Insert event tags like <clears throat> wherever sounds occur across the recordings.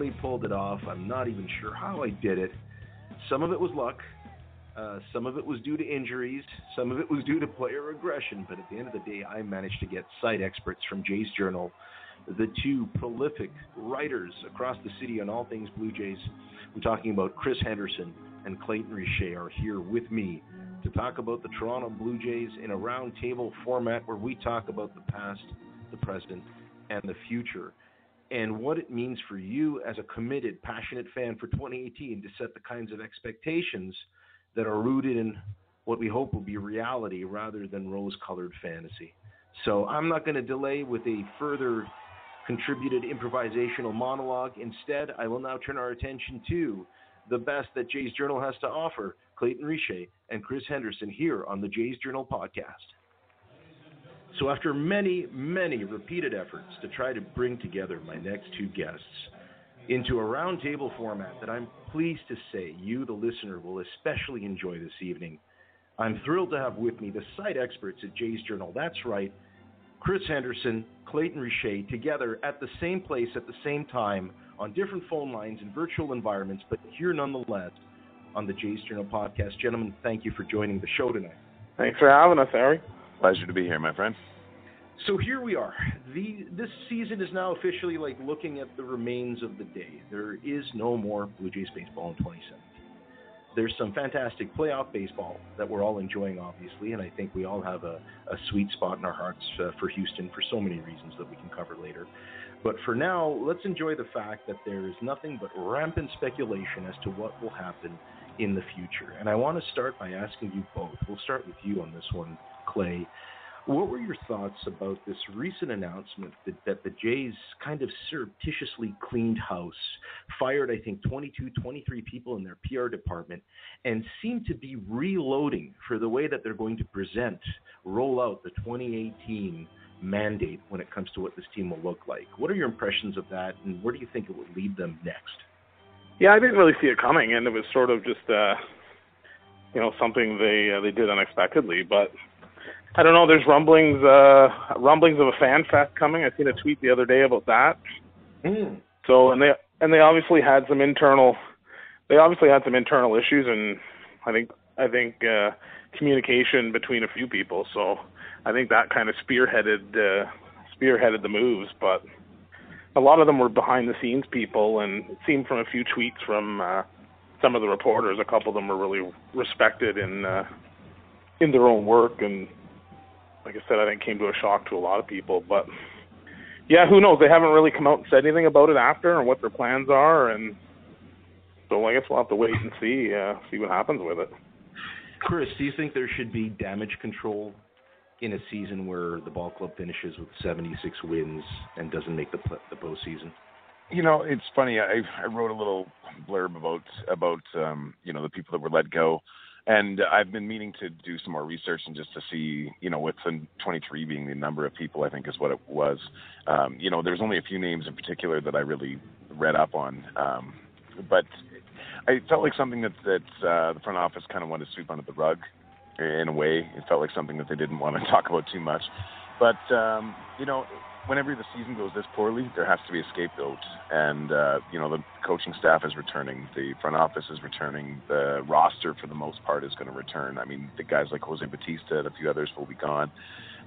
finally pulled it off. I'm not even sure how I did it. Some of it was luck, uh, some of it was due to injuries, some of it was due to player aggression, but at the end of the day, I managed to get site experts from Jays Journal, the two prolific writers across the city on all things Blue Jays. I'm talking about Chris Henderson and Clayton Richer are here with me to talk about the Toronto Blue Jays in a roundtable format where we talk about the past, the present, and the future, and what it means for you as a committed, passionate fan for 2018 to set the kinds of expectations that are rooted in what we hope will be reality rather than rose colored fantasy. So I'm not going to delay with a further contributed improvisational monologue. Instead, I will now turn our attention to the best that Jays Journal has to offer, Clayton Richer and Chris Henderson here on the Jays Journal podcast. So, after many, many repeated efforts to try to bring together my next two guests into a roundtable format that I'm pleased to say you, the listener, will especially enjoy this evening, I'm thrilled to have with me the site experts at Jays Journal. That's right, Chris Henderson, Clayton Richer, together at the same place at the same time on different phone lines and virtual environments, but here nonetheless on the Jays Journal podcast. Gentlemen, thank you for joining the show tonight. Thanks for having us, Harry. Pleasure to be here, my friend. So here we are. The this season is now officially like looking at the remains of the day. There is no more Blue Jays baseball in 2017. There's some fantastic playoff baseball that we're all enjoying, obviously, and I think we all have a, a sweet spot in our hearts uh, for Houston for so many reasons that we can cover later. But for now, let's enjoy the fact that there is nothing but rampant speculation as to what will happen in the future. And I want to start by asking you both. We'll start with you on this one, Clay. What were your thoughts about this recent announcement that, that, the Jays kind of surreptitiously cleaned house, fired, I think, 22, 23 people in their PR department, and seemed to be reloading for the way that they're going to present, roll out the 2018 mandate when it comes to what this team will look like. What are your impressions of that, and where do you think it would lead them next? Yeah, I didn't really see it coming, and it was sort of just, uh, you know, something they uh, they did unexpectedly. But I don't know. There's rumblings, uh, rumblings of a fan fest coming. I seen a tweet the other day about that. Mm. So, and they and they obviously had some internal, they obviously had some internal issues, and I think I think uh, communication between a few people. So I think that kind of spearheaded uh, spearheaded the moves, but a lot of them were behind the scenes people, and it seemed from a few tweets from uh, some of the reporters, a couple of them were really respected in uh, in their own work, and like I said, I think came to a shock to a lot of people. But yeah, who knows? They haven't really come out and said anything about it after, and what their plans are, and so I guess we'll have to wait and see uh, see what happens with it. Chris, do you think there should be damage control in a season where the ball club finishes with 76 wins and doesn't make the the postseason? You know, it's funny. I I wrote a little blurb about about um, you know the people that were let go, and I've been meaning to do some more research and just to see you know with the 23 being the number of people I think is what it was. Um, you know, there's only a few names in particular that I really read up on, um, but I felt like something that that uh, the front office kind of wanted to sweep under the rug in a way. It felt like something that they didn't want to <laughs> talk about too much. But um, you know, whenever the season goes this poorly, there has to be a scapegoat. And uh, you know, the coaching staff is returning, the front office is returning, the roster for the most part is going to return. I mean, the guys like Jose Bautista and a few others will be gone.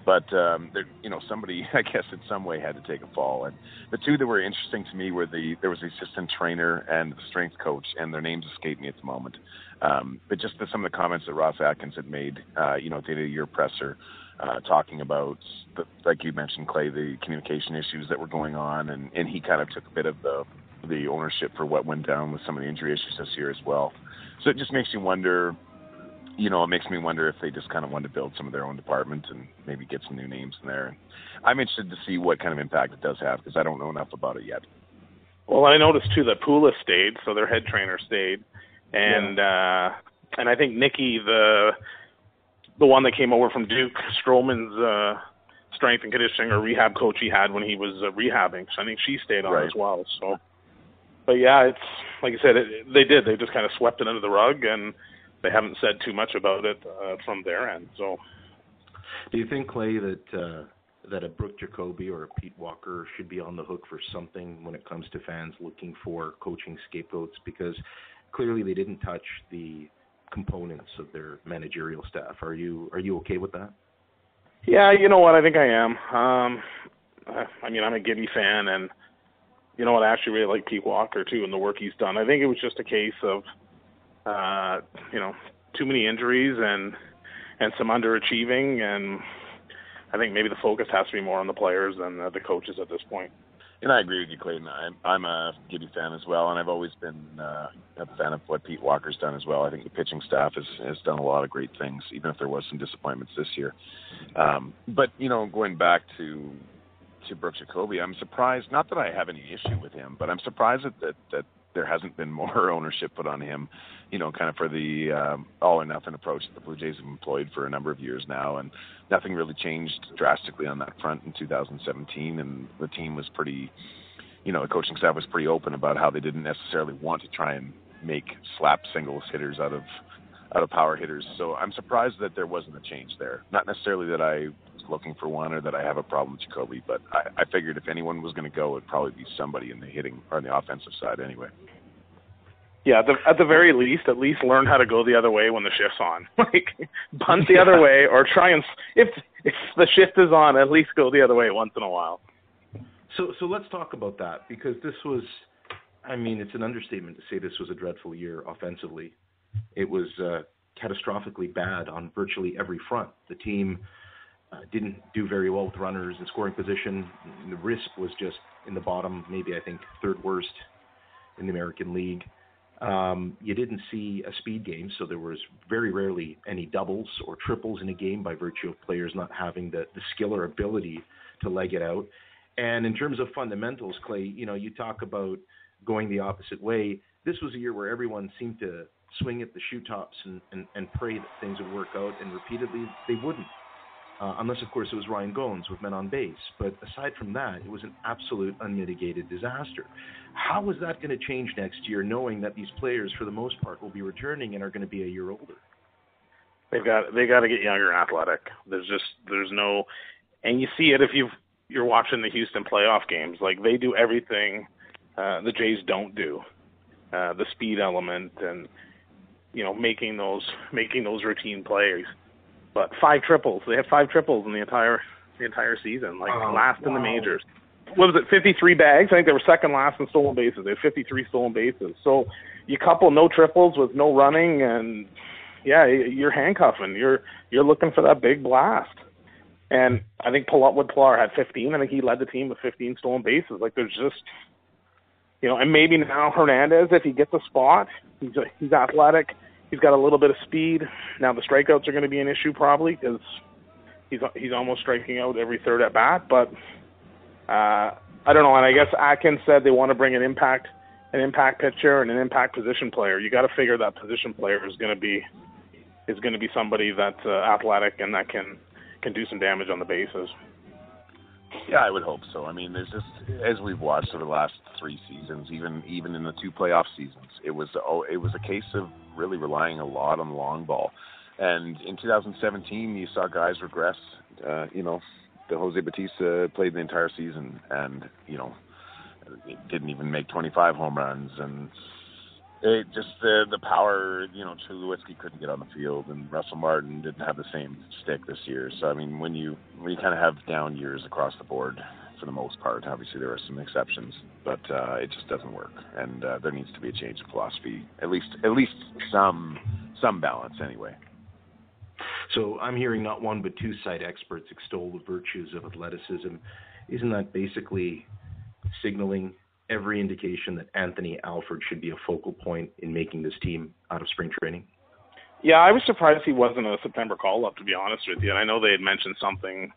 But um, you know, somebody <laughs> I guess in some way had to take a fall. And the two that were interesting to me were the there was the assistant trainer and the strength coach, and their names escape me at the moment. Um, but just the, some of the comments that Ross Atkins had made, uh, you know, at the end of the year presser, uh, talking about, the, like you mentioned, Clay, the communication issues that were going on, and, and he kind of took a bit of the the ownership for what went down with some of the injury issues this year as well. So it just makes you wonder, you know, it makes me wonder if they just kind of want to build some of their own department and maybe get some new names in there. I'm interested to see what kind of impact it does have because I don't know enough about it yet. Well, I noticed too that Pula stayed, so their head trainer stayed and yeah. uh, and I think Nikki, the the one that came over from Duke, Stroman's uh, strength and conditioning or rehab coach he had when he was uh, rehabbing. So I think she stayed on right. as well. So, but yeah, it's like I said, it, they did. They just kind of swept it under the rug, and they haven't said too much about it uh, from their end. So, do you think Clay that uh, that a Brook Jacoby or a Pete Walker should be on the hook for something when it comes to fans looking for coaching scapegoats? Because clearly they didn't touch the components of their managerial staff. Are you are you okay with that? Yeah, you know what? I think I am. Um, I mean, I'm a Gibby fan, and you know what? I actually really like Pete Walker too, and the work he's done. I think it was just a case of, uh, you know, too many injuries and and some underachieving, and I think maybe the focus has to be more on the players than the, the coaches at this point. And I agree with you, Clayton. I'm, I'm a Gibby fan as well, and I've always been uh, a fan of what Pete Walker's done as well. I think the pitching staff has, has done a lot of great things, even if there was some disappointments this year. Um, but you know, going back to to Brooks Jacoby, I'm surprised. Not that I have any issue with him, but I'm surprised that that, that there hasn't been <laughs> more ownership put on him, you know, kind of for the um, all or nothing approach that the Blue Jays have employed for a number of years now, and nothing really changed drastically on that front in 2017, and the team was pretty, you know, the coaching staff was pretty open about how they didn't necessarily want to try and make slap singles hitters out of out of power hitters. So I'm surprised that there wasn't a change there. Not necessarily that I was looking for one or that I have a problem with Jacoby, but I, I figured if anyone was going to go, it'd probably be somebody in the hitting or on the offensive side anyway. Yeah, at the, at the very least, at least learn how to go the other way when the shift's on. <laughs> like bunt the other way, or try and if if the shift is on, at least go the other way once in a while. So so let's talk about that because this was, I mean, it's an understatement to say this was a dreadful year offensively. It was uh, catastrophically bad on virtually every front. The team uh, didn't do very well with runners in scoring position. The RISP was just in the bottom, maybe I think third worst in the American League. Um, you didn't see a speed game, so there was very rarely any doubles or triples in a game by virtue of players not having the, the skill or ability to leg it out. And in terms of fundamentals, Clay, you know, you talk about going the opposite way. This was a year where everyone seemed to swing at the shoe tops and, and, and pray that things would work out, and repeatedly they wouldn't uh, unless, of course, it was Ryan Goins with men on base. But aside from that, it was an absolute unmitigated disaster. How is that going to change next year, knowing that these players, for the most part, will be returning and are going to be a year older? They've got they got to get younger and athletic. There's just there's no, and you see it if you you're watching the Houston playoff games. Like they do everything uh, the Jays don't do, uh, the speed element and you know making those making those routine plays but five triples. They have five triples in the entire the entire season, like oh, last wow. in the majors. What was it? 53 bags. I think they were second last in stolen bases. They had 53 stolen bases. So you couple no triples with no running, and yeah, you're handcuffing. You're you're looking for that big blast. And I think Wood Pillar had 15. I think he led the team with 15 stolen bases. Like there's just, you know, and maybe now Hernandez, if he gets a spot, he's he's athletic He's got a little bit of speed. Now the strikeouts are going to be an issue probably because he's he's almost striking out every third at bat. But uh, I don't know. And I guess Atkins said they want to bring an impact an impact pitcher and an impact position player. You got to figure that position player is going to be is going to be somebody that's uh, athletic and that can can do some damage on the bases. Yeah, I would hope so. I mean, there's just as we've watched over the last three seasons, even even in the two playoff seasons, it was oh, it was a case of really relying a lot on the long ball. And in 2017, you saw guys regress. Uh, you know, the Jose Bautista played the entire season, and you know, didn't even make 25 home runs, and it just the the power. You know, Tulowitzki couldn't get on the field, and Russell Martin didn't have the same stick this year. So I mean, when you when you kind of have down years across the board, for the most part. Obviously, there are some exceptions, but uh, it just doesn't work, and uh, there needs to be a change of philosophy. At least, at least some some balance, anyway. So I'm hearing not one but two site experts extol the virtues of athleticism. Isn't that basically signaling every indication that Anthony Alford should be a focal point in making this team out of spring training? Yeah, I was surprised he wasn't a September call up, to be honest with you. And I know they had mentioned something.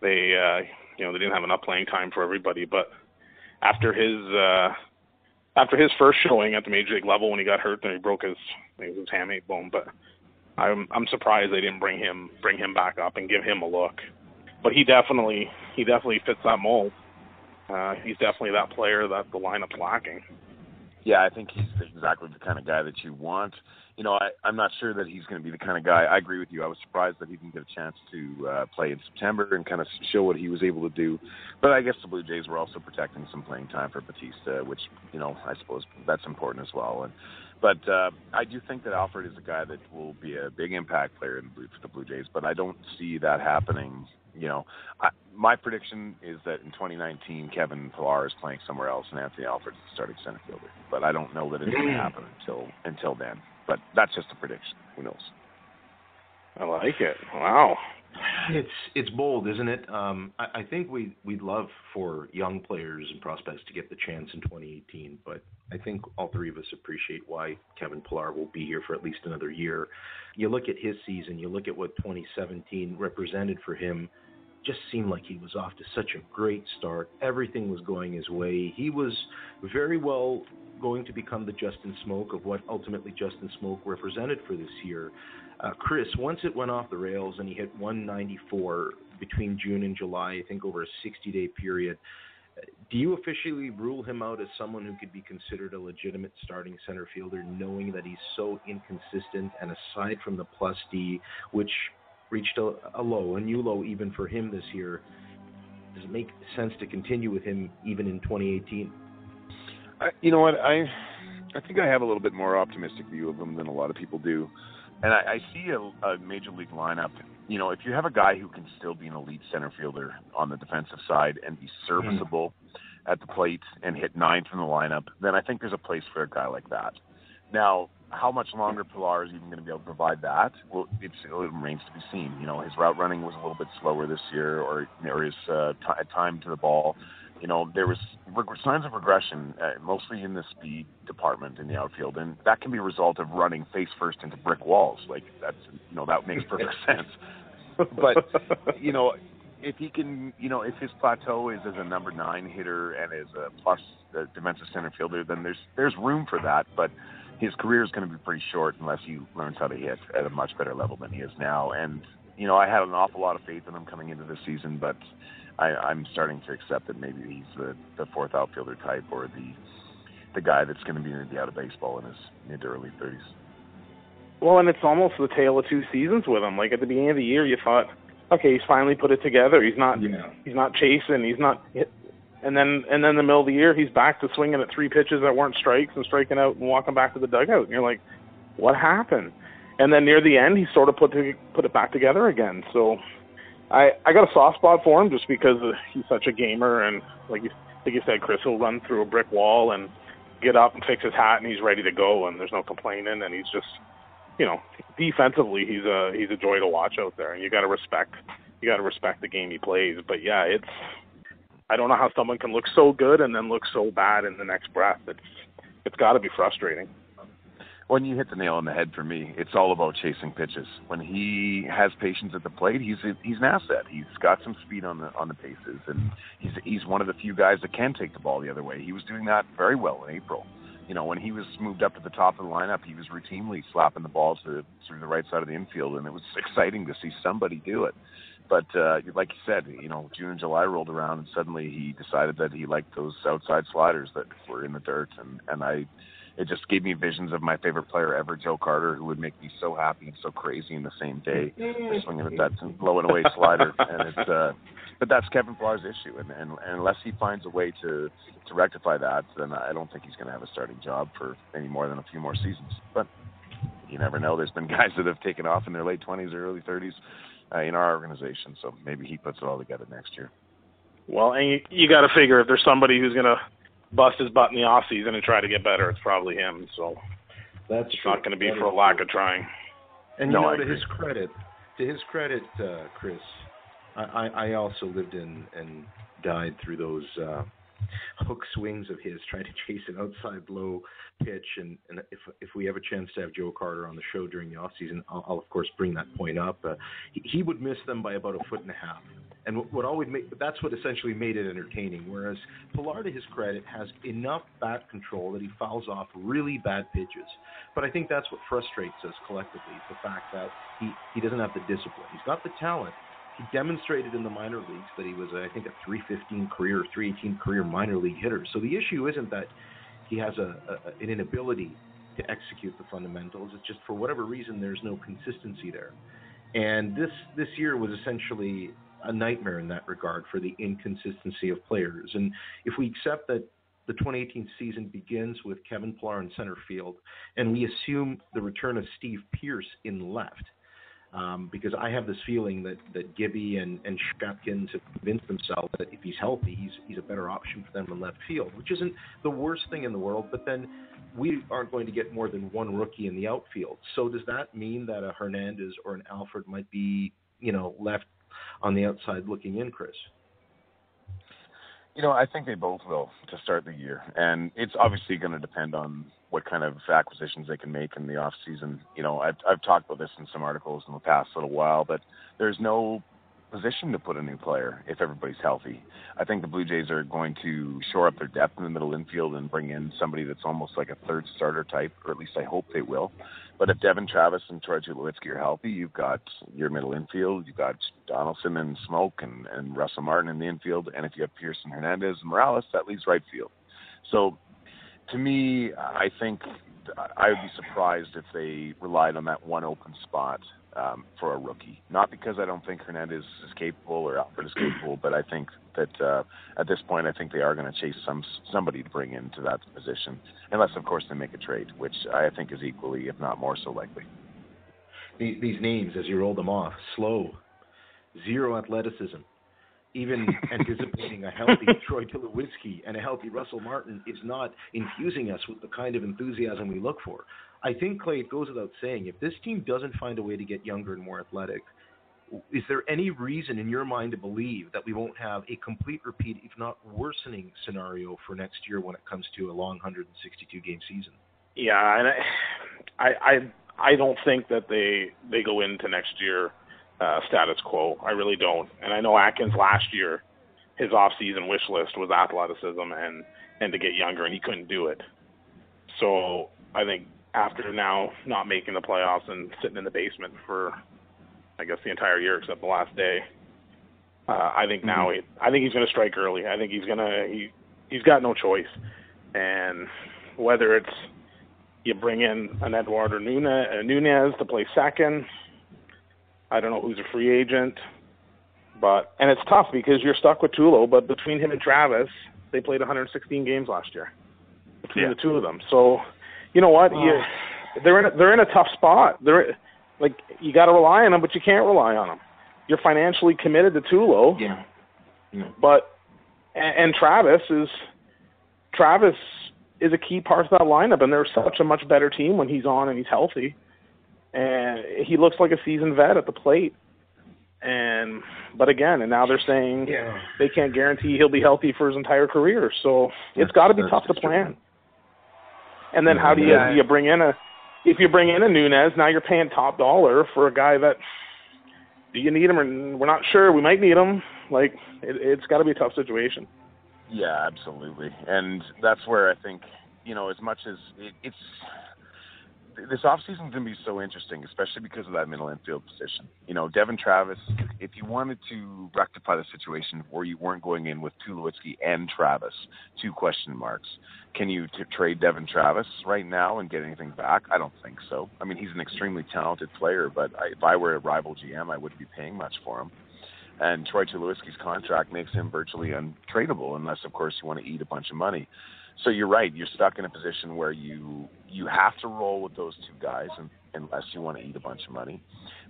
They uh, you know they didn't have enough playing time for everybody. But after his uh, after his first showing at the major league level when he got hurt and he broke his I think it was his hamate bone, but I'm I'm surprised they didn't bring him bring him back up and give him a look. But he definitely he definitely fits that mold. Uh, he's definitely that player that the lineup's lacking. Yeah, I think he's exactly the kind of guy that you want you know, I, I'm not sure that he's going to be the kind of guy. I agree with you. I was surprised that he didn't get a chance to uh, play in September and kind of show what he was able to do. But I guess the Blue Jays were also protecting some playing time for Bautista, which you know I suppose that's important as well. And but uh, I do think that Alford is a guy that will be a big impact player in the Blue, for the Blue Jays. But I don't see that happening. You know, I, my prediction is that in 2019, Kevin Pillar is playing somewhere else, and Anthony Alford is starting center fielder. But I don't know that it's going to mm. happen until until then. But that's just a prediction. Who knows? I like it. Wow. It's it's bold, isn't it? Um, I, I think we we'd love for young players and prospects to get the chance in 2018, but I think all three of us appreciate why Kevin Pillar will be here for at least another year. You look at his season, you look at what 2017 represented for him. Just seemed like he was off to such a great start. Everything was going his way. He was very well going to become the Justin Smoak of what ultimately Justin Smoak represented for this year. Uh, Chris, once it went off the rails and he hit 194 between June and July, I think over a 60 day period, do you officially rule him out as someone who could be considered a legitimate starting center fielder, knowing that he's so inconsistent and aside from the plus D, which reached a, a low, a new low even for him this year, does it make sense to continue with him even in 2018? I, you know what I I think I have a little bit more optimistic view of him than a lot of people do, and I, I see a, a major league lineup. You know, if you have a guy who can still be an elite center fielder on the defensive side and be serviceable mm-hmm. at the plate and hit nine from the lineup, then I think there's a place for a guy like that. Now, how much longer Pillar is even going to be able to provide that? Well, it's, it remains to be seen. You know, his route running was a little bit slower this year, or or his uh, t- time to the ball you know, there was signs of regression, uh, mostly in the speed department in the outfield, and that can be a result of running face first into brick walls. Like that's, you know, that makes perfect <laughs> sense. But you know, if he can, you know, if his plateau is as a number nine hitter and as a plus uh, defensive center fielder, then there's there's room for that. But his career is going to be pretty short unless he learns how to hit at a much better level than he is now. And you know, I had an awful lot of faith in him coming into the season, but I, I'm starting to accept that maybe he's the, the fourth outfielder type or the the guy that's going to be be out of baseball in his mid to early 30s. Well, and it's almost the tale of two seasons with him. Like at the beginning of the year, you thought, okay, he's finally put it together. He's not yeah. he's not chasing. He's not. And then and then in the middle of the year, he's back to swinging at three pitches that weren't strikes and striking out and walking back to the dugout. And you're like, what happened? And then near the end, he sort of put to, put it back together again. So I I got a soft spot for him just because he's such a gamer and like you like you said, Chris will run through a brick wall and get up and fix his hat and he's ready to go and there's no complaining and he's just you know defensively he's a he's a joy to watch out there and you got to respect you got to respect the game he plays but yeah it's I don't know how someone can look so good and then look so bad in the next breath it's it's got to be frustrating when you hit the nail on the head for me, it's all about chasing pitches. When he has patience at the plate, he's he's an asset. He's got some speed on the on the bases, and he's he's one of the few guys that can take the ball the other way. He was doing that very well in April. You know, when he was moved up to the top of the lineup, he was routinely slapping the ball to through the right side of the infield, and it was exciting to see somebody do it. But uh, like you said, you know, June and July rolled around, and suddenly he decided that he liked those outside sliders that were in the dirt, and and I it just gave me visions of my favorite player ever, Joe Carter, who would make me so happy and so crazy in the same day, swinging at that and blowing away slider. <laughs> And it's, uh, but that's Kevin Pillar's issue, and, and, and unless he finds a way to to rectify that, then I don't think he's going to have a starting job for any more than a few more seasons. But you never know. There's been guys that have taken off in their late 20s or early 30s uh, in our organization, so maybe he puts it all together next year. Well, and you, you got to figure if there's somebody who's going to bust his butt in the off season and try to get better, it's probably him. So that's it's true. not going to be that for a lack true. of trying. And no, you know, I to agree. his credit, to his credit, uh, Chris, I, I, I also lived in and died through those uh, <laughs> hook swings of his, trying to chase an outside low pitch. And, and if if we have a chance to have Joe Carter on the show during the off season, I'll, I'll of course bring that point up. Uh, he, he would miss them by about a foot and a half. And what, what always made that's what essentially made it entertaining. Whereas Pillar, to his credit, has enough bat control that he fouls off really bad pitches. But I think that's what frustrates us collectively: the fact that he he doesn't have the discipline. He's got the talent. He demonstrated in the minor leagues that he was, I think, a 315 career, 318 career minor league hitter. So the issue isn't that he has a, a an inability to execute the fundamentals. It's just for whatever reason there's no consistency there. And this this year was essentially a nightmare in that regard for the inconsistency of players. And if we accept that the 2018 season begins with Kevin Pillar in center field, and we assume the return of Steve Pearce in left, um, because I have this feeling that that Gibby and and Shapkins have convinced themselves that if he's healthy, he's he's a better option for them in left field, which isn't the worst thing in the world. But then we aren't going to get more than one rookie in the outfield. So does that mean that a Hernandez or an Alford might be, you know, left on the outside looking in, Chris? You know, I think they both will to start the year, and it's obviously going to depend on what kind of acquisitions they can make in the off season. You know, I've I've talked about this in some articles in the past little while, but there's no position to put a new player if everybody's healthy. I think the Blue Jays are going to shore up their depth in the middle infield and bring in somebody that's almost like a third starter type, or at least I hope they will. But if Devon Travis and Troy Tulowitzki are healthy, you've got your middle infield, you've got Donaldson and Smoak and, and Russell Martin in the infield, and if you have Pearson Hernandez and Morales, that leaves right field. So to me, I think I would be surprised if they relied on that one open spot um, for a rookie. Not because I don't think Hernandez is capable or Alford is capable, but I think that uh, at this point, I think they are going to chase some somebody to bring into that position, unless of course they make a trade, which I think is equally, if not more so, likely. These, these names, as you roll them off, slow, zero athleticism. Even <laughs> anticipating a healthy Troy Tulowitzki and a healthy Russell Martin is not infusing us with the kind of enthusiasm we look for. I think Clay, it goes without saying, if this team doesn't find a way to get younger and more athletic, is there any reason in your mind to believe that we won't have a complete repeat, if not worsening, scenario for next year when it comes to a long 162 game season? Yeah, and I, I, I don't think that they they go into next year uh, status quo. I really don't. And I know Atkins last year, his off-season wish list was athleticism and and to get younger, and he couldn't do it. So I think after now not making the playoffs and sitting in the basement for I guess the entire year except the last day. Uh, I think now mm-hmm. he, I think he's going to strike early. I think he's going to he he's got no choice. And whether it's you bring in an Eduardo Nunez, uh, Nunez to play second, I don't know who's a free agent, but and it's tough because you're stuck with Tulo. But between him and Travis, they played 116 games last year between yeah. the two of them. So you know what? Oh. You, they're in a, they're in a tough spot. They're like you got to rely on them, but you can't rely on them. You're financially committed to Tulo. Yeah. yeah. But and, and Travis is Travis is a key part of that lineup, and they're such a much better team when he's on and he's healthy. And he looks like a seasoned vet at the plate. And but again, and now they're saying yeah. they can't guarantee he'll be healthy for his entire career. So it's got to be tough to plan. True. And then how do you yeah. do you bring in a if you bring in a Nunez, now you're paying top dollar for a guy that do you need him or we're not sure. We might need him. Like it, it's got to be a tough situation. Yeah, absolutely, and that's where I think you know as much as it, it's this offseason is going to be so interesting, especially because of that middle infield position. You know, Devon Travis, if you wanted to rectify the situation where you weren't going in with Tulowitzki and Travis, two question marks, can you t- trade Devon Travis right now and get anything back? I don't think so. I mean, he's an extremely talented player, but I, if I were a rival GM, I wouldn't be paying much for him. And Troy Tulowitzki's contract makes him virtually untradeable, unless, of course, you want to eat a bunch of money so you're right. You're stuck in a position where you you have to roll with those two guys, and, unless you want to eat a bunch of money.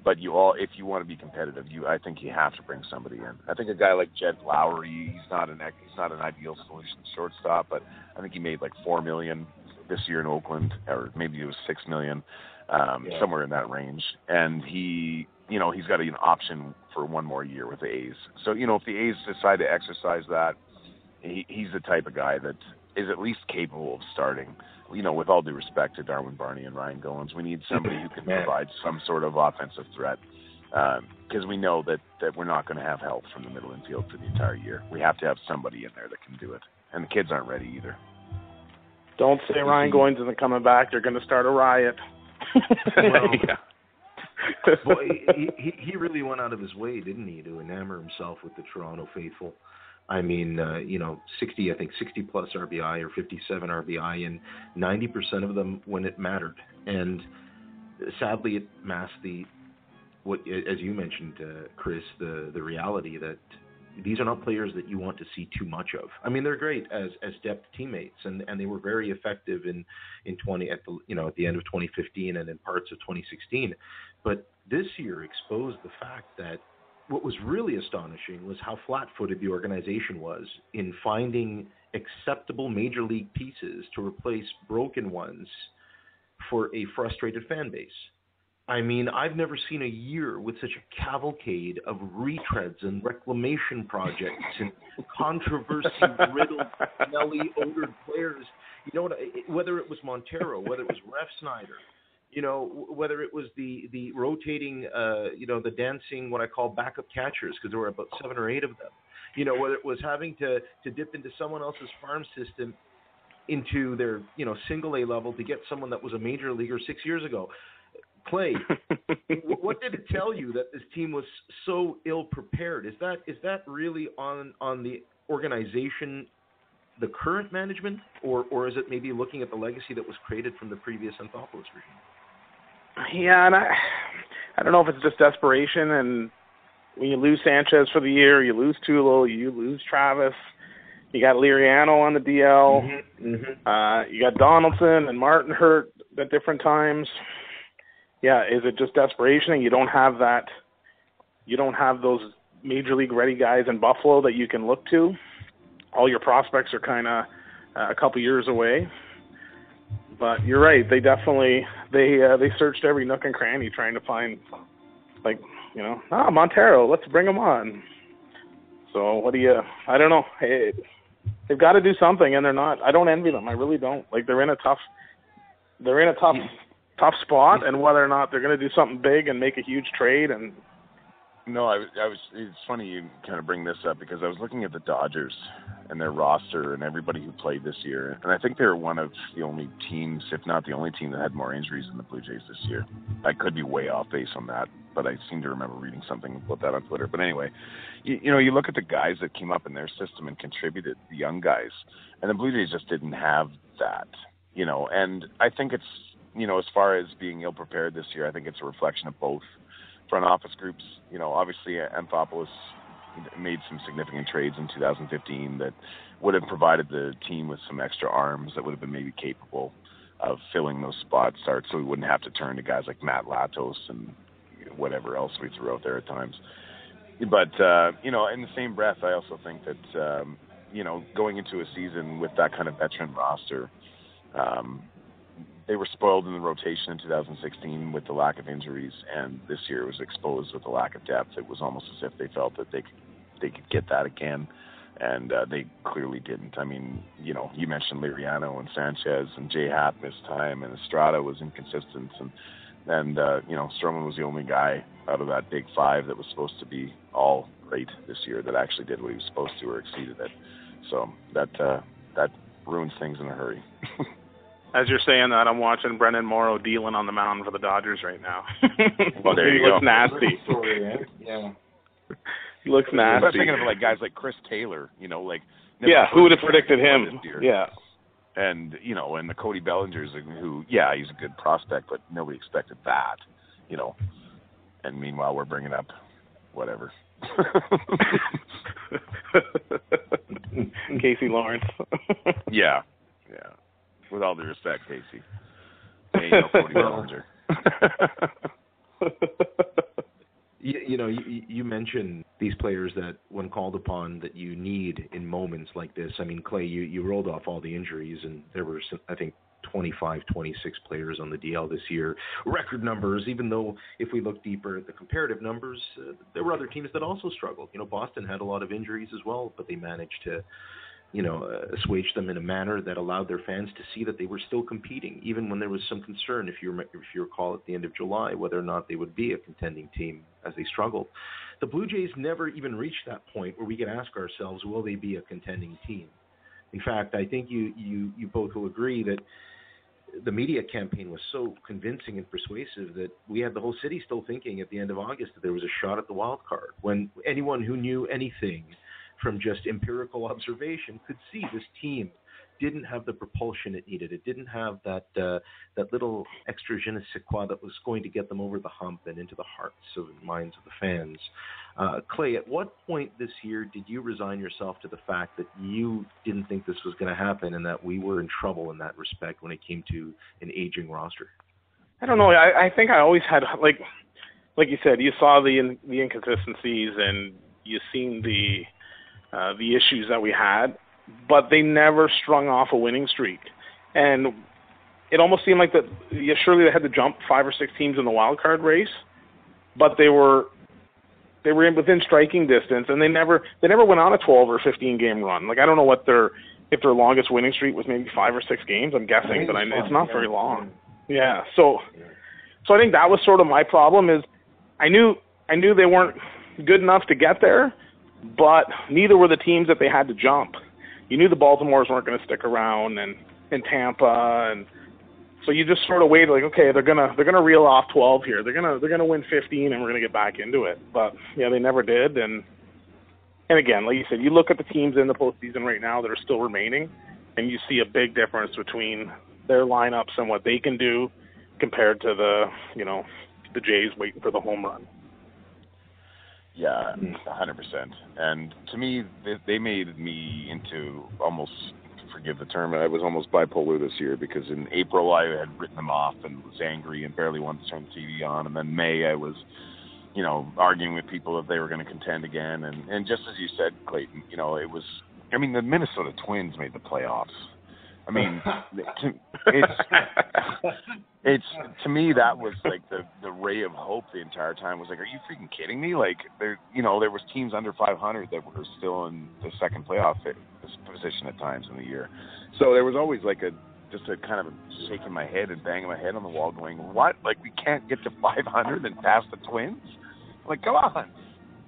But you all, if you want to be competitive, you I think you have to bring somebody in. I think a guy like Jed Lowrie, he's not an he's not an ideal solution shortstop, but I think he made like four million this year in Oakland, or maybe it was six million, um, yeah. somewhere in that range. And he, you know, he's got an option for one more year with the A's. So you know, if the A's decide to exercise that, he, he's the type of guy that is at least capable of starting. You know, with all due respect to Darwin Barney and Ryan Goins, we need somebody who can <laughs> provide some sort of offensive threat because um, we know that that we're not going to have help from the middle infield for the entire year. We have to have somebody in there that can do it, and the kids aren't ready either. Don't say Ryan Goins isn't coming back. They're going to start a riot. well, <laughs> yeah. <laughs> Boy, he, he he really went out of his way, didn't he, to enamor himself with the Toronto faithful. I mean, uh, you know, 60, I think 60 plus RBI or 57 RBI, and 90% of them when it mattered. And sadly, it masked the what, as you mentioned, uh, Chris, the the reality that these are not players that you want to see too much of. I mean, they're great as as depth teammates, and and they were very effective in in 20 at the you know at the end of 2015 and in parts of 2016. But this year exposed the fact that what was really astonishing was how flat-footed the organization was in finding acceptable major league pieces to replace broken ones for a frustrated fan base. I mean, I've never seen a year with such a cavalcade of retreads and reclamation projects and controversy-riddled, smelly-odored players. You know? Whether it was Montero, whether it was Refsnyder, you know, whether it was the the rotating, uh, you know, the dancing, what I call backup catchers, because there were about seven or eight of them. You know, whether it was having to to dip into someone else's farm system into their you know single A level to get someone that was a major leaguer six years ago. Clay, <laughs> what did it tell you that this team was so ill prepared? Is that is that really on on the organization, the current management, or or is it maybe looking at the legacy that was created from the previous Anthopoulos regime? Yeah, and I I don't know if it's just desperation and when you lose Sanchez for the year, you lose Tulo, you lose Travis, you got Liriano on the DL, mm-hmm, mm-hmm. Uh, you got Donaldson and Martin hurt at different times yeah, is it just desperation and you don't have that you don't have those major league ready guys in Buffalo that you can look to? All your prospects are kind of uh, a couple years away. But you're right, they definitely they uh, they searched every nook and cranny trying to find like, you know, ah, Montero, let's bring him on. So, what do you I don't know. Hey, they've got to do something and they're not I don't envy them. I really don't. Like they're in a tough they're in a tough tough spot, and whether or not they're going to do something big and make a huge trade. And no, I, I was. It's funny you kind of bring this up because I was looking at the Dodgers and their roster and everybody who played this year, and I think they were one of the only teams, if not the only team, that had more injuries than the Blue Jays this year. I could be way off base on that, but I seem to remember reading something about that on Twitter. But anyway, you, you know, you look at the guys that came up in their system and contributed, the young guys, and the Blue Jays just didn't have that. You know, and I think it's you know, as far as being ill prepared this year, I think it's a reflection of both front office groups. You know, obviously Anthopoulos made some significant trades in 2015 that would have provided the team with some extra arms that would have been maybe capable of filling those spots starts so we wouldn't have to turn to guys like Matt Latos and whatever else we threw out there at times. But uh, you know, in the same breath, I also think that um, you know, going into a season with that kind of veteran roster, um, they were spoiled in the rotation in 2016 with the lack of injuries, and this year it was exposed with the lack of depth. It was almost as if they felt that they could, they could get that again, and uh, they clearly didn't. I mean, you know, you mentioned Liriano and Sanchez, and Jay Happ missed time, and Estrada was inconsistent, and and uh, you know, Stroman was the only guy out of that big five that was supposed to be all great this year that actually did what he was supposed to or exceeded it. So that uh, that ruins things in a hurry. <laughs> As you're saying that, I'm watching Brandon Morrow dealing on the mound for the Dodgers right now. <laughs> well, there you he go. looks nasty. yeah. He looks nasty. I was thinking of like guys like Chris Taylor, you know, like yeah, who would have predicted him? Yeah, and you know, and the Cody Bellingers, who yeah, he's a good prospect, but nobody expected that, you know. And meanwhile, we're bringing up whatever. <laughs> Casey Lawrence. <laughs> yeah, yeah with all due respect, Casey. <laughs> Ain't no Cody Bellinger. <laughs> you, you know, you, you mentioned these players that, when called upon, that you need in moments like this. I mean, Clay, you, you rolled off all the injuries, and there were, some, I think, 25, 26 players on the DL this year. Record numbers, even though if we look deeper at the comparative numbers, uh, there were other teams that also struggled. You know, Boston had a lot of injuries as well, but they managed to you know, uh, assuage them in a manner that allowed their fans to see that they were still competing, even when there was some concern, if you if you recall, at the end of July, whether or not they would be a contending team as they struggled. The Blue Jays never even reached that point where we could ask ourselves, will they be a contending team? In fact, I think you you you both will agree that the media campaign was so convincing and persuasive that we had the whole city still thinking at the end of August that there was a shot at the wild card. When anyone who knew anything from just empirical <laughs> observation, could see this team didn't have the propulsion it needed. It didn't have that uh, that little extra je ne sais quoi that was going to get them over the hump and into the hearts and minds of the fans. Uh, Clay, at what point this year did you resign yourself to the fact that you didn't think this was going to happen and that we were in trouble in that respect when it came to an aging roster? I don't know. I, I think I always had like, like you said, you saw the the inconsistencies and you seen the uh, the issues that we had, but they never strung off a winning streak. And it almost seemed like that. Yeah, surely they had to jump five or six teams in the wild card race, but they were they were in within striking distance, and they never they never went on a 12 or 15 game run. Like I don't know what their if their longest winning streak was maybe five or six games. I'm guessing, but I, it's not very long. Yeah, so so I think that was sort of my problem is I knew I knew they weren't good enough to get there, but neither were the teams that they had to jump you knew the Baltimores weren't going to stick around, and in Tampa, and so you just sort of waited, like, okay, they're gonna they're gonna reel off 12 here. They're gonna they're gonna win 15, and we're gonna get back into it. But yeah, they never did, and and again, like you said, you look at the teams in the postseason right now that are still remaining, and you see a big difference between their lineups and what they can do compared to the you know the Jays waiting for the home run. Yeah, mm. hundred percent. And to me, they, they made me into almost forgive the term. I was almost bipolar this year because in April I had written them off and was angry and barely wanted to turn the TV on, and then May I was, you know, arguing with people if they were going to contend again. And and just as you said, Clayton, you know, it was. I mean, the Minnesota Twins made the playoffs. I mean, <laughs> to, it's it's to me that was like the the ray of hope the entire time. Was like, are you freaking kidding me? Like there, you know, there was teams under 500 that were still in the second playoff position at times in the year. So there was always like a just a kind of shaking my head and banging my head on the wall, going, "What? Like we can't get to 500 and pass the Twins? Like, come on!"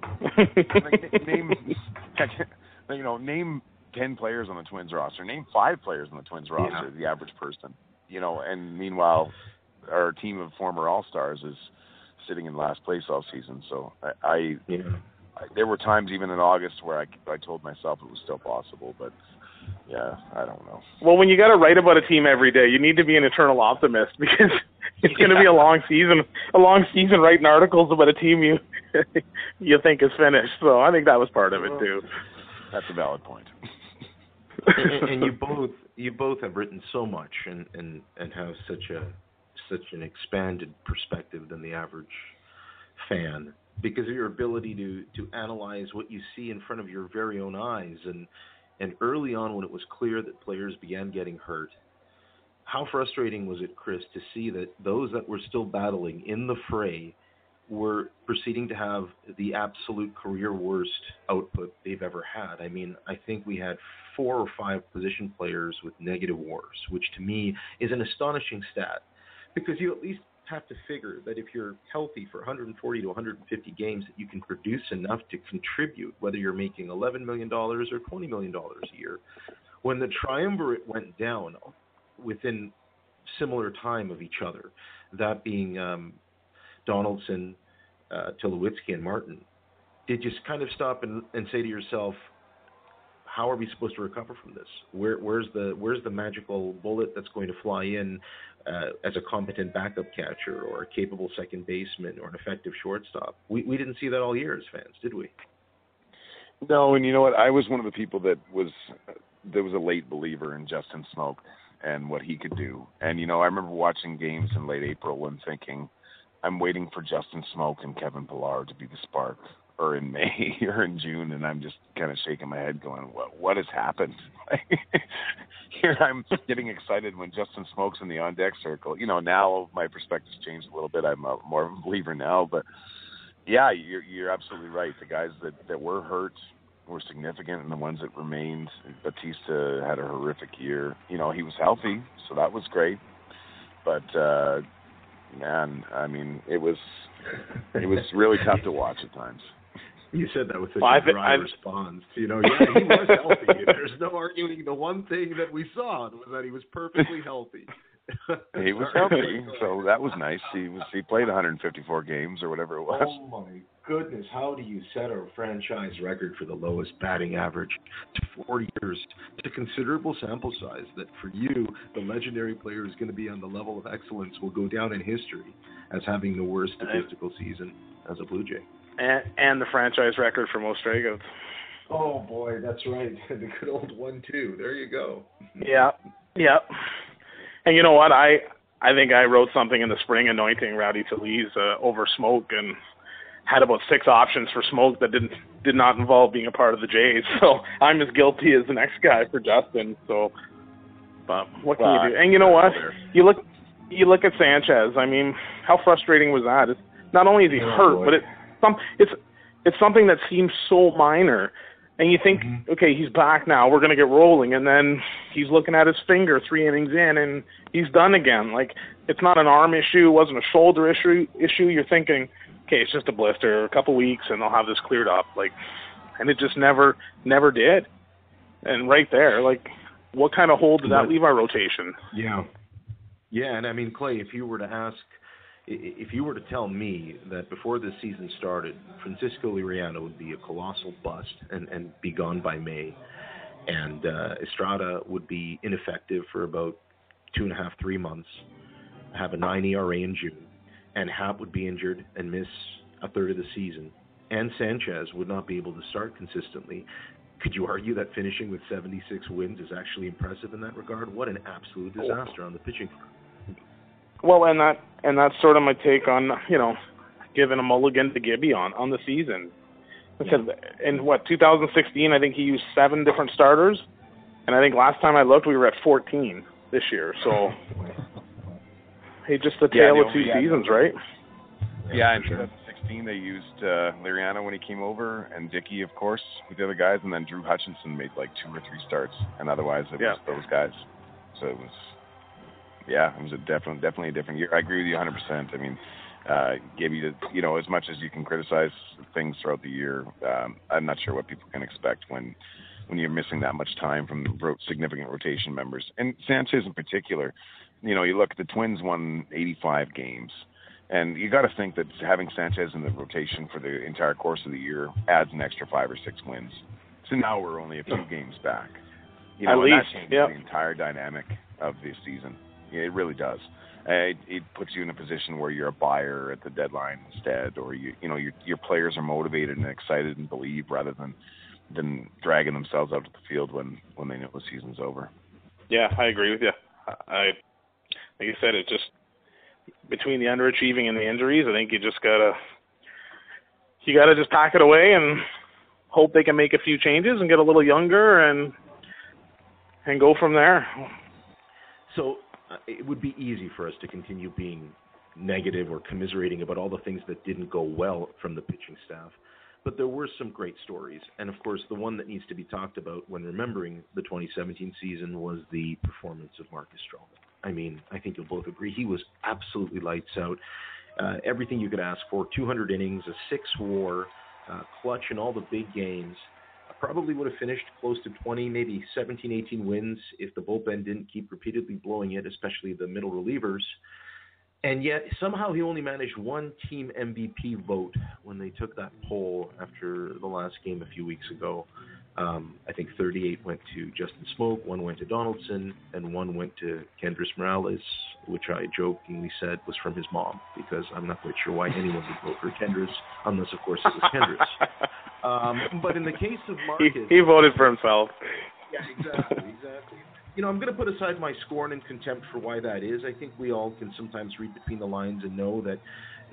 <laughs> like, name, <laughs> you know, name ten players on the Twins roster. Name five players on the Twins roster. Yeah. The average person, you know. And meanwhile, our team of former All Stars is sitting in last place all season. So I, I, yeah. I, there were times even in August where I, I told myself it was still possible, but yeah, I don't know. Well, when you got to write about a team every day, you need to be an eternal optimist <laughs> because it's going to be a long season, a long season writing articles about a team you <laughs> you think is finished. So I think that was part of it too. That's a valid point <laughs> and, and, you <laughs> both you both have written so much and, and, and have such a such an expanded perspective than the average fan because of your ability to to analyze what you see in front of your very own eyes. And and early on when it was clear that players began getting hurt how frustrating was it chris to see that those that were still battling in the fray were proceeding to have the absolute career worst output they've ever had. I mean, I think we had four or five position players with negative WARs, which to me is an astonishing stat because you at least have to figure that if you're healthy for 140 to 150 games, that you can produce enough to contribute, whether you're making 11 million dollars or 20 million dollars a year. When the triumvirate went down within similar time of each other, that being um, Donaldson, uh, Tulowitzki, and Martin, did you kind of stop and, and say to yourself, how are we supposed to recover from this? Where, where's the where's the magical bullet that's going to fly in uh, as a competent backup catcher or a capable second baseman or an effective shortstop? We we didn't see that all year as fans, did we? No, and you know what? I was one of the people that was there was a late believer in Justin Smoak and what he could do. And you know, I remember watching games in late April and thinking, I'm waiting for Justin Smoak and Kevin Pillar to be the spark or in May <laughs> or in June, and I'm just kind of shaking my head, going, "What? What has happened?" <laughs> Here I'm getting excited when Justin Smoak's in the on deck circle. You know, now my perspective's changed a little bit. I'm a, more of a believer now, but yeah, you're you're absolutely right. The guys that that were hurt were significant, and the ones that remained. Bautista had a horrific year. You know, he was healthy, so that was great. But uh man, I mean, it was it was really tough to watch at times. You said that with such well, a dry I've, response. You know, yeah, he was healthy. <laughs> There's no arguing. The one thing that we saw was that he was perfectly healthy. he was <laughs> healthy, so that was nice. He was he played 154 games or whatever it was. Oh my goodness, how do you set a franchise record for the lowest batting average to four years? It's a considerable sample size that for you, the legendary player is going to be on the level of excellence will go down in history as having the worst statistical season as a Blue Jay. And, and the franchise record for most strikeouts. Oh boy, that's right. <laughs> the good old one too. There you go. <laughs> yeah, yeah. And you know what? I I think I wrote something in the spring anointing Rowdy Tellez uh, over Smoak and had about six options for Smoak that didn't did not involve being a part of the Jays. <laughs> So I'm as guilty as the next guy for Justin. So, but what can well, you do? And you know what? You look you look at Sanchez. I mean, how frustrating was that? It's, not only is he oh, hurt, boy. but it's some it's it's something that seems so minor and you think, mm-hmm. okay, he's back now. We're going to get rolling, and then he's looking at his finger three innings in, and he's done again. Like it's not an arm issue, it wasn't a shoulder issue. Issue. You're thinking, okay, it's just a blister, a couple weeks, and they'll have this cleared up. Like, and it just never, never did. And right there, like, what kind of hole did that leave our rotation? Yeah, yeah, and I mean, Clay, if you were to ask if you were to tell me that before the season started, Francisco Liriano would be a colossal bust and, and be gone by May, and uh, Estrada would be ineffective for about two and a half, three months, have a 9 ERA in June, and Happ would be injured and miss a third of the season, and Sanchez would not be able to start consistently. Could you argue that finishing with 76 wins is actually impressive in that regard? What an absolute oh. disaster on the pitching front. Well, and that and that's sort of my take on you know giving a mulligan to Gibby on on the season. Because in what 2016, I think he used seven different starters, and I think last time I looked, we were at 14 this year. So, <laughs> hey, just the tale yeah, of two yeah, seasons, right? Yeah, in 2016 they used uh, Liriano when he came over, and Dickey, of course, with the other guys, and then Drew Hutchinson made like two or three starts, and otherwise it yeah. was those guys. So it was yeah, it was a definitely definitely a different year. I agree with you 100. percent I mean, uh, gave you the, you know as much as you can criticize things throughout the year. Um, I'm not sure what people can expect when when you're missing that much time from significant rotation members. And Sanchez in particular, you know, you look at the Twins won 85 games. And you got to think that having Sanchez in the rotation for the entire course of the year adds an extra five or six wins. So now we're only a few games back. You know, At least, that changes yep. the entire dynamic of the season. It really does. Uh, it, it puts you in a position where you're a buyer at the deadline instead, or you you know your your players are motivated and excited and believe rather than than dragging themselves out to the field when when they know the season's over. Yeah, I agree with you. I like you said, it just between the underachieving and the injuries, I think you just gotta you gotta just pack it away and hope they can make a few changes and get a little younger and and go from there. So uh, it would be easy for us to continue being negative or commiserating about all the things that didn't go well from the pitching staff. But there were some great stories. And of course, the one that needs to be talked about when remembering the 2017 season was the performance of Marcus Stroman. I mean, I think you'll both agree he was absolutely lights out. Uh, everything you could ask for 200 innings, a six WAR, uh, clutch in all the big games probably would have finished close to 20, maybe 17, 18 wins if the bullpen didn't keep repeatedly blowing it, especially the middle relievers. And yet, somehow he only managed one team MVP vote when they took that poll after the last game a few weeks ago. Um, I think 38 went to Justin Smoak, one went to Donaldson, and one went to Kendrys Morales, which I jokingly said was from his mom because I'm not quite sure why anyone would vote for Kendrys unless, of course, it was Kendrys. <laughs> Um, but in the case of Marcus, he, he voted for himself. Yeah, exactly, exactly. You know, I'm going to put aside my scorn and contempt for why that is. I think we all can sometimes read between the lines and know that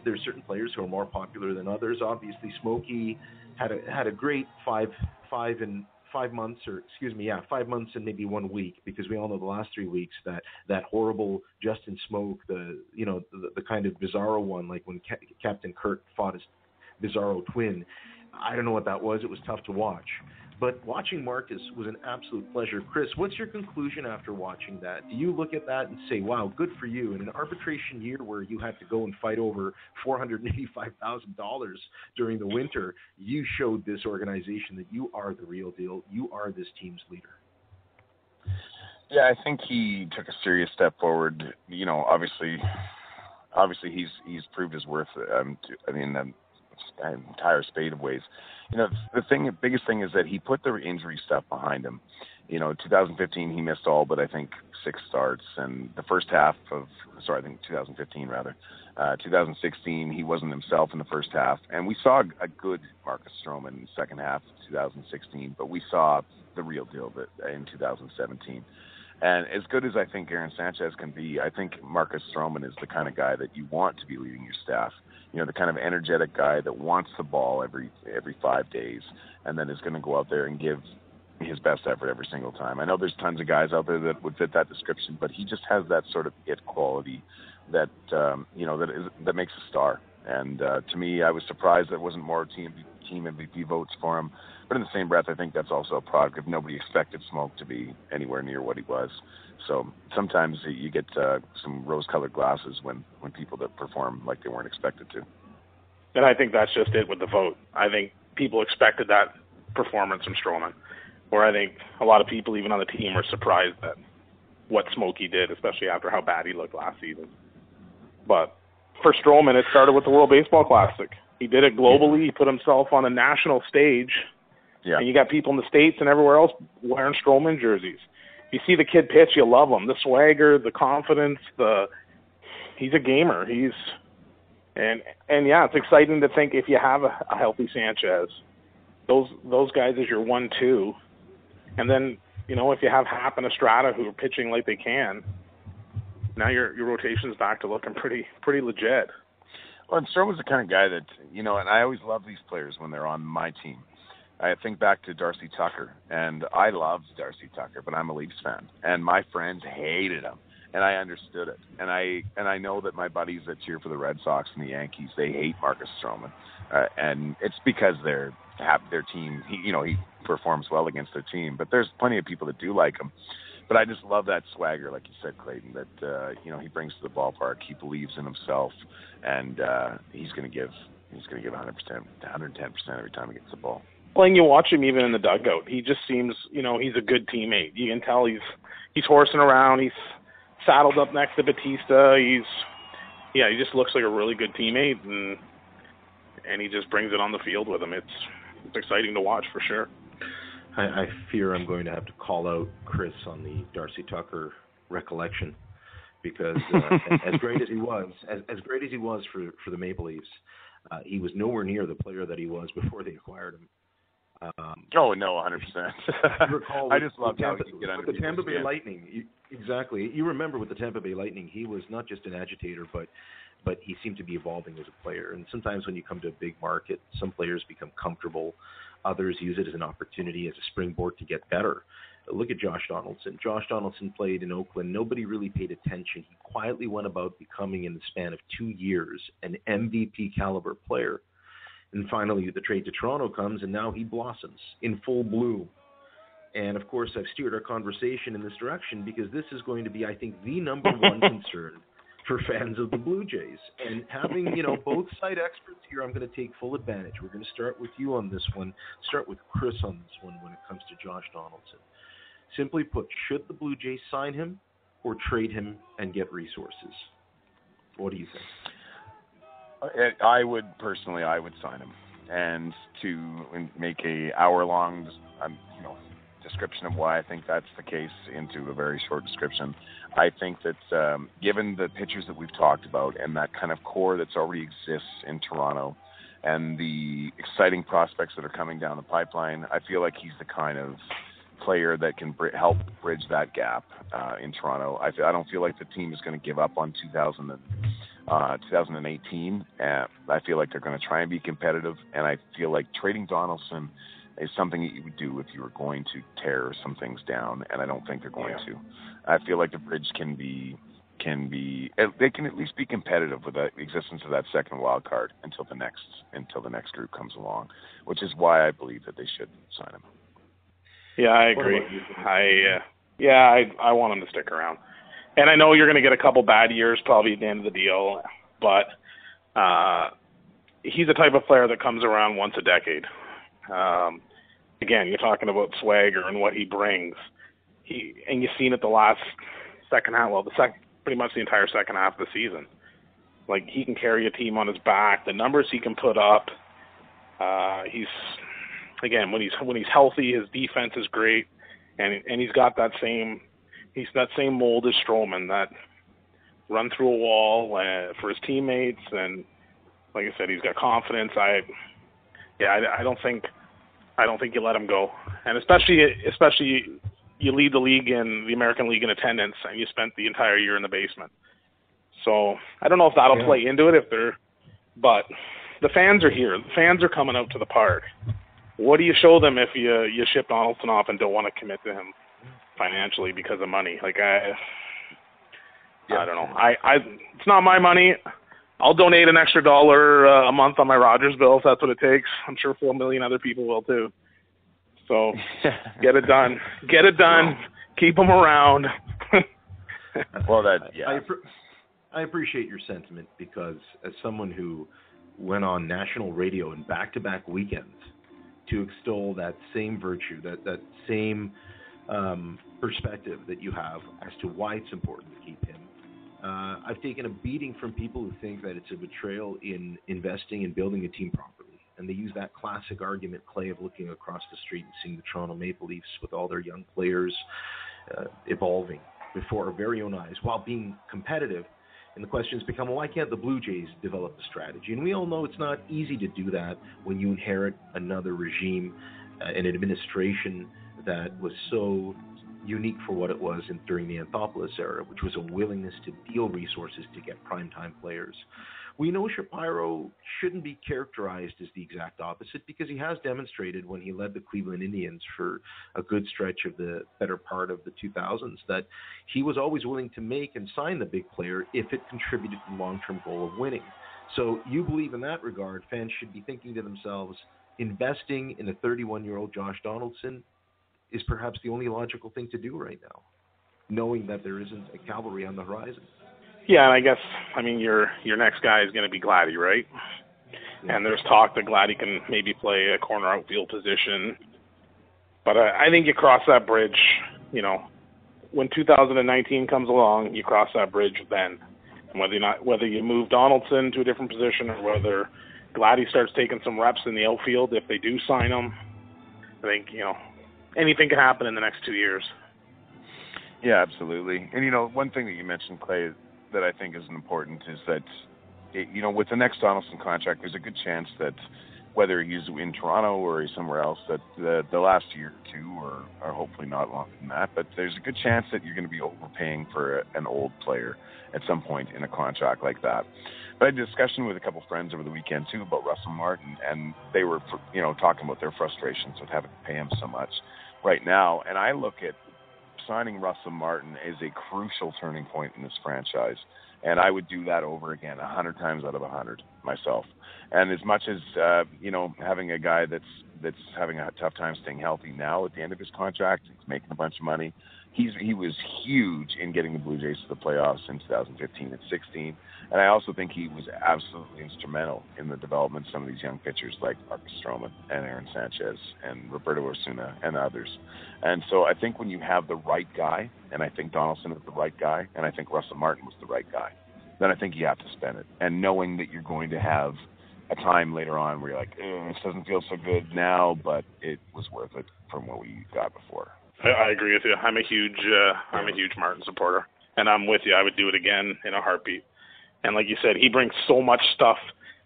there are certain players who are more popular than others. Obviously, Smokey had a had a great five five and five months, or excuse me, yeah, five months and maybe one week, because we all know the last three weeks that that horrible Justin Smoak the you know the, the kind of bizarro one, like when Ca- Captain Kirk fought his bizarro twin. I don't know what that was. It was tough to watch. But watching Marcus was an absolute pleasure. Chris, what's your conclusion after watching that? Do you look at that and say, wow, good for you? In an arbitration year where you had to go and fight over $485,000 during the winter, you showed this organization that you are the real deal. You are this team's leader. Yeah, I think he took a serious step forward. You know, obviously, obviously he's he's proved his worth. Um, I mean, um, entire spade of ways. You know, the thing, the biggest thing is that he put the injury stuff behind him. You know, 2015 he missed all but I think six starts, and the first half of sorry, I think 2015 rather. Uh, 2016 he wasn't himself in the first half, and we saw a good Marcus Stroman in the second half of 2016, but we saw the real deal in 2017. And as good as I think Aaron Sanchez can be, I think Marcus Stroman is the kind of guy that you want to be leading your staff. You know, the kind of energetic guy that wants the ball every every five days, and then is going to go out there and give his best effort every single time. I know there's tons of guys out there that would fit that description, but he just has that sort of it quality that um, you know that is that makes a star. And uh, to me, I was surprised there wasn't more team team MVP votes for him. But in the same breath, I think that's also a product of nobody expected Smoak to be anywhere near what he was. So sometimes you get uh, some rose-colored glasses when when people that perform like they weren't expected to. And I think that's just it with the vote. I think people expected that performance from Stroman, where I think a lot of people, even on the team, were surprised at what Smokey did, especially after how bad he looked last season. But for Stroman, it started with the World Baseball Classic. He did it globally. He put himself on a national stage yeah. And you got people in the states and everywhere else wearing Stroman jerseys. You see the kid pitch, you love him. The swagger, the confidence, the he's a gamer. He's and and yeah, it's exciting to think if you have a, a healthy Sanchez, those those guys is your one two, and then you know if you have Happ and Estrada who are pitching like they can, now your your rotation's back to looking pretty pretty legit. Well, and Stroman's the kind of guy that you know, and I always love these players when they're on my team I think back to Darcy Tucker, and I loved Darcy Tucker, but I'm a Leafs fan, and my friends hated him, and I understood it, and I and I know that my buddies that cheer for the Red Sox and the Yankees, they hate Marcus Stroman, uh, and it's because they're have their team. He, you know, he performs well against their team, but there's plenty of people that do like him. But I just love that swagger, like you said, Clayton. That uh, you know he brings to the ballpark. He believes in himself, and uh, he's going to give he's going to give 100 percent, 110 percent every time he gets the ball playing you watch him even in the dugout. He just seems, you know, he's a good teammate. You can tell he's he's horsing around. He's saddled up next to Bautista. He's yeah, he just looks like a really good teammate and and he just brings it on the field with him. It's it's exciting to watch for sure. I, I fear I'm going to have to call out Chris on the Darcy Tucker recollection because uh, <laughs> as great as he was, as, as great as he was for for the Maple Leafs, uh, he was nowhere near the player that he was before they acquired him. Um, oh no, 100. percent <laughs> I just love how he get under the Tampa Bay Lightning. You, exactly. You remember with the Tampa Bay Lightning, he was not just an agitator, but but he seemed to be evolving as a player. And sometimes when you come to a big market, some players become comfortable. Others use it as an opportunity, as a springboard to get better. Look at Josh Donaldson. Josh Donaldson played in Oakland. Nobody really paid attention. He quietly went about becoming, in the span of two years, an MVP caliber player and finally, the trade to Toronto comes, and now he blossoms in full bloom. And of course, I've steered our conversation in this direction because this is going to be, I think, the number one <laughs> concern for fans of the Blue Jays. And having, you know, both side experts here, I'm going to take full advantage. We're going to start with you on this one, start with Chris on this one when it comes to Josh Donaldson. Simply put, should the Blue Jays sign him or trade him and get resources? What do you think? I would personally, I would sign him, and to make a hour long, um, you know, description of why I think that's the case into a very short description. I think that um, given the pitchers that we've talked about and that kind of core that's already exists in Toronto, and the exciting prospects that are coming down the pipeline, I feel like he's the kind of player that can br- help bridge that gap uh, in Toronto. I, I don't feel like the team is going to give up on 2000 uh, 2018. And I feel like they're going to try and be competitive, and I feel like trading Donaldson is something that you would do if you were going to tear some things down, and I don't think they're going yeah. to. I feel like the bridge can be can be they can at least be competitive with the existence of that second wild card until the next until the next group comes along, which is why I believe that they should sign him. Yeah, I agree. I uh, yeah, I I want him to stick around and I know you're going to get a couple bad years probably at the end of the deal, but uh, he's the type of player that comes around once a decade. Um, again, you're talking about swagger and what he brings. He and you've seen it the last second half, well, the second, pretty much the entire second half of the season. Like he can carry a team on his back. The numbers he can put up, Uh, he's again when he's when he's healthy, his defense is great, and and he's got that same he's that same mold as Stroman that run through a wall uh, for his teammates, and like I said, he's got confidence. I yeah, I, I don't think I don't think you let him go, and especially especially you lead the league in the American League in attendance, and you spent the entire year in the basement. So I don't know if that'll yeah. play into it if they're, but the fans are here. The fans are coming out to the park. What do you show them if you you ship Donaldson off and don't want to commit to him financially because of money? Like I, yeah. I don't know. I I it's not my money. I'll donate an extra dollar uh, a month on my Rogers bill if that's what it takes. I'm sure four million other people will too. So <laughs> get it done. Get it done. Keep them around. <laughs> well, that yeah. I, I appreciate your sentiment because as someone who went on national radio in back-to-back weekends to extol that same virtue, that that same um, perspective that you have as to why it's important to keep him. Uh, I've taken a beating from people who think that it's a betrayal in investing and building a team properly. And they use that classic argument, Clay, of looking across the street and seeing the Toronto Maple Leafs with all their young players uh, evolving before our very own eyes while being competitive and the questions become, well, why can't the Blue Jays develop a strategy? And we all know it's not easy to do that when you inherit another regime, uh, an administration that was so unique for what it was in, during the Anthopoulos era, which was a willingness to deal resources to get primetime players. We know Shapiro shouldn't be characterized as the exact opposite because he has demonstrated when he led the Cleveland Indians for a good stretch of the better part of the 2000s that he was always willing to make and sign the big player if it contributed to the long term goal of winning. So you believe in that regard, fans should be thinking to themselves, investing in a 31 year old Josh Donaldson is perhaps the only logical thing to do right now, knowing that there isn't a cavalry on the horizon. Yeah, and I guess I mean your your next guy is going to be Gladdy, right? And there's talk that Gladdy can maybe play a corner outfield position, but I, I think you cross that bridge. You know, when 2019 comes along, you cross that bridge then. And whether you not whether you move Donaldson to a different position or whether Gladdy starts taking some reps in the outfield, if they do sign him, I think you know anything can happen in the next two years. Yeah, absolutely. And you know, one thing that you mentioned, Clay, that I think is important is that, it, you know, with the next Donaldson contract, there's a good chance that whether he's in Toronto or he's somewhere else, that the, the last year or two, or, or hopefully not longer than that, but there's a good chance that you're going to be overpaying for a, an old player at some point in a contract like that. But I had a discussion with a couple friends over the weekend too about Russell Martin, and they were, you know, talking about their frustrations with having to pay him so much right now. And I look at signing Russell Martin is a crucial turning point in this franchise, and I would do that over again a hundred times out of a hundred myself. And as much as uh, you know, having a guy that's that's having a tough time staying healthy now at the end of his contract, he's making a bunch of money. He's he was huge in getting the Blue Jays to the playoffs in 2015 and 16. And I also think he was absolutely instrumental in the development of some of these young pitchers like Marcus Stroman and Aaron Sanchez and Roberto Osuna and others. And so I think when you have the right guy, and I think Donaldson is the right guy, and I think Russell Martin was the right guy, then I think you have to spend it. And knowing that you're going to have a time later on where you're like, this doesn't feel so good now, but it was worth it from what we got before. I, I agree with you. I'm a huge, uh, I'm a huge Martin supporter, and I'm with you. I would do it again in a heartbeat. And like you said, he brings so much stuff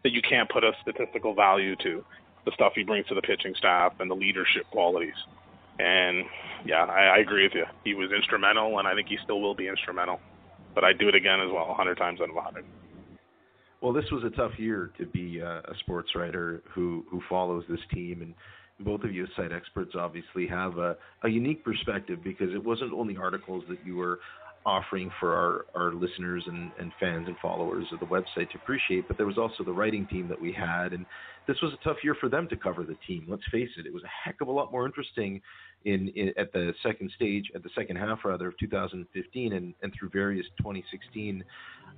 that you can't put a statistical value to. The stuff he brings to the pitching staff and the leadership qualities. And yeah, I, I agree with you. He was instrumental, and I think he still will be instrumental. But I'd do it again as well, a 100 times out of 100. Well, this was a tough year to be uh, a sports writer who who follows this team, and both of you as site experts obviously have a, a unique perspective because it wasn't only articles that you were offering for our, our listeners and, and fans and followers of the website to appreciate, but there was also the writing team that we had. And this was a tough year for them to cover the team. Let's face it, it was a heck of a lot more interesting in, in at the second stage, at the second half rather of 2015 and, and through various 2016.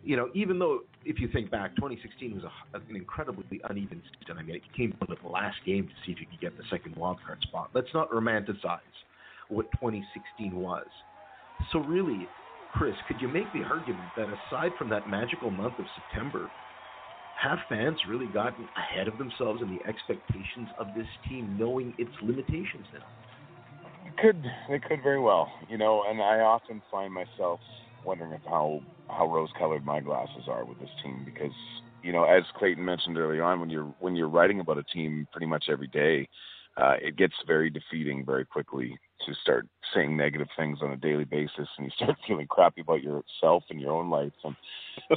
You know, even though if you think back, 2016 was a, an incredibly uneven season. I mean, it came down to the last game to see if you could get the second wildcard spot. Let's not romanticize what 2016 was. So really, Chris, could you make the argument that aside from that magical month of September, have fans really gotten ahead of themselves and the expectations of this team, knowing its limitations now? Could they could very well, you know, and I often find myself wondering if how how rose-colored my glasses are with this team because you know, as Clayton mentioned early on, when you're when you're writing about a team pretty much every day, uh, it gets very defeating very quickly to start saying negative things on a daily basis, and you start <laughs> feeling crappy about yourself and your own life. And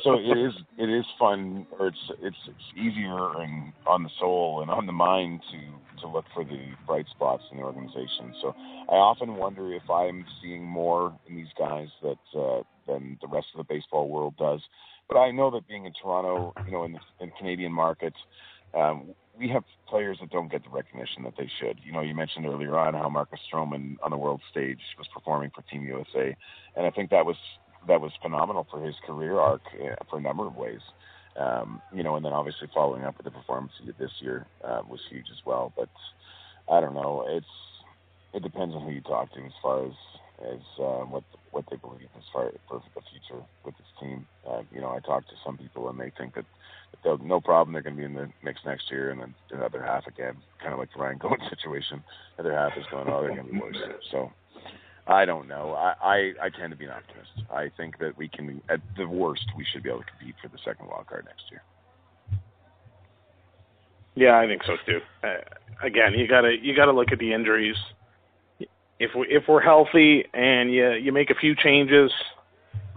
so it is it is fun, or it's it's it's easier and on the soul and on the mind to to look for the bright spots in the organization. So I often wonder if I'm seeing more in these guys that uh, than the rest of the baseball world does. But I know that being in Toronto, you know, in the in Canadian markets, um, we have players that don't get the recognition that they should. You know, you mentioned earlier on how Marcus Stroman on the world stage was performing for Team USA, and I think that was that was phenomenal for his career arc uh, for a number of ways. Um, you know, and then obviously following up with the performance he did this year uh, was huge as well. But I don't know, it's it depends on who you talk to as far as as uh, what what they believe as far for the future with this team. Uh, you know, I talked to some people and they think that, that they'll no problem they're going to be in the mix next year, and then the other half again, kind of like the Ryan Goins <laughs> situation. The other half is going, oh, they're going to be worse. So. I don't know. I, I I tend to be an optimist. I think that we can, at the worst, we should be able to compete for the second wild card next year. Yeah, I think so too. Uh, again, you gotta you gotta look at the injuries if we if we're healthy and you you make a few changes,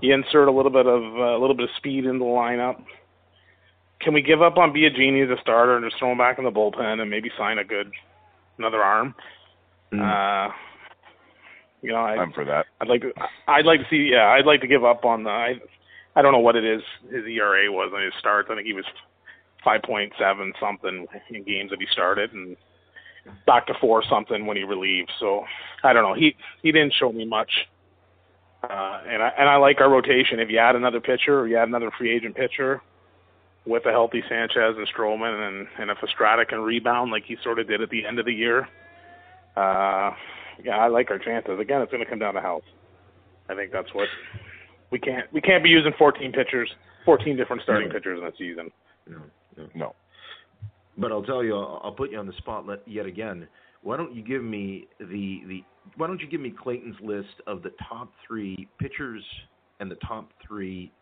you insert a little bit of uh, a little bit of speed in the lineup. Can we give up on Biagini as a starter and just throw him back in the bullpen and maybe sign a good another arm? Mm. Uh, you know, I, I'm for that. I'd like to. I'd like to see. Yeah, I'd like to give up on the. I, I don't know what it is. His ERA was on his starts. I think he was 5.7 something in games that he started, and back to four something when he relieved. So I don't know. He he didn't show me much. Uh, and I and I like our rotation. If you add another pitcher, or you add another free agent pitcher with a healthy Sanchez and Stroman, and and if Estrada can rebound like he sort of did at the end of the year, uh, yeah, I like our chances. Again, it's going to come down to health. I think that's what we can't we can't be using 14 pitchers, 14 different starting no. pitchers in a season. No, no. no. But I'll tell you, I'll put you on the spot yet again. Why don't you give me the the Why don't you give me Clayton's list of the top three pitchers and the top three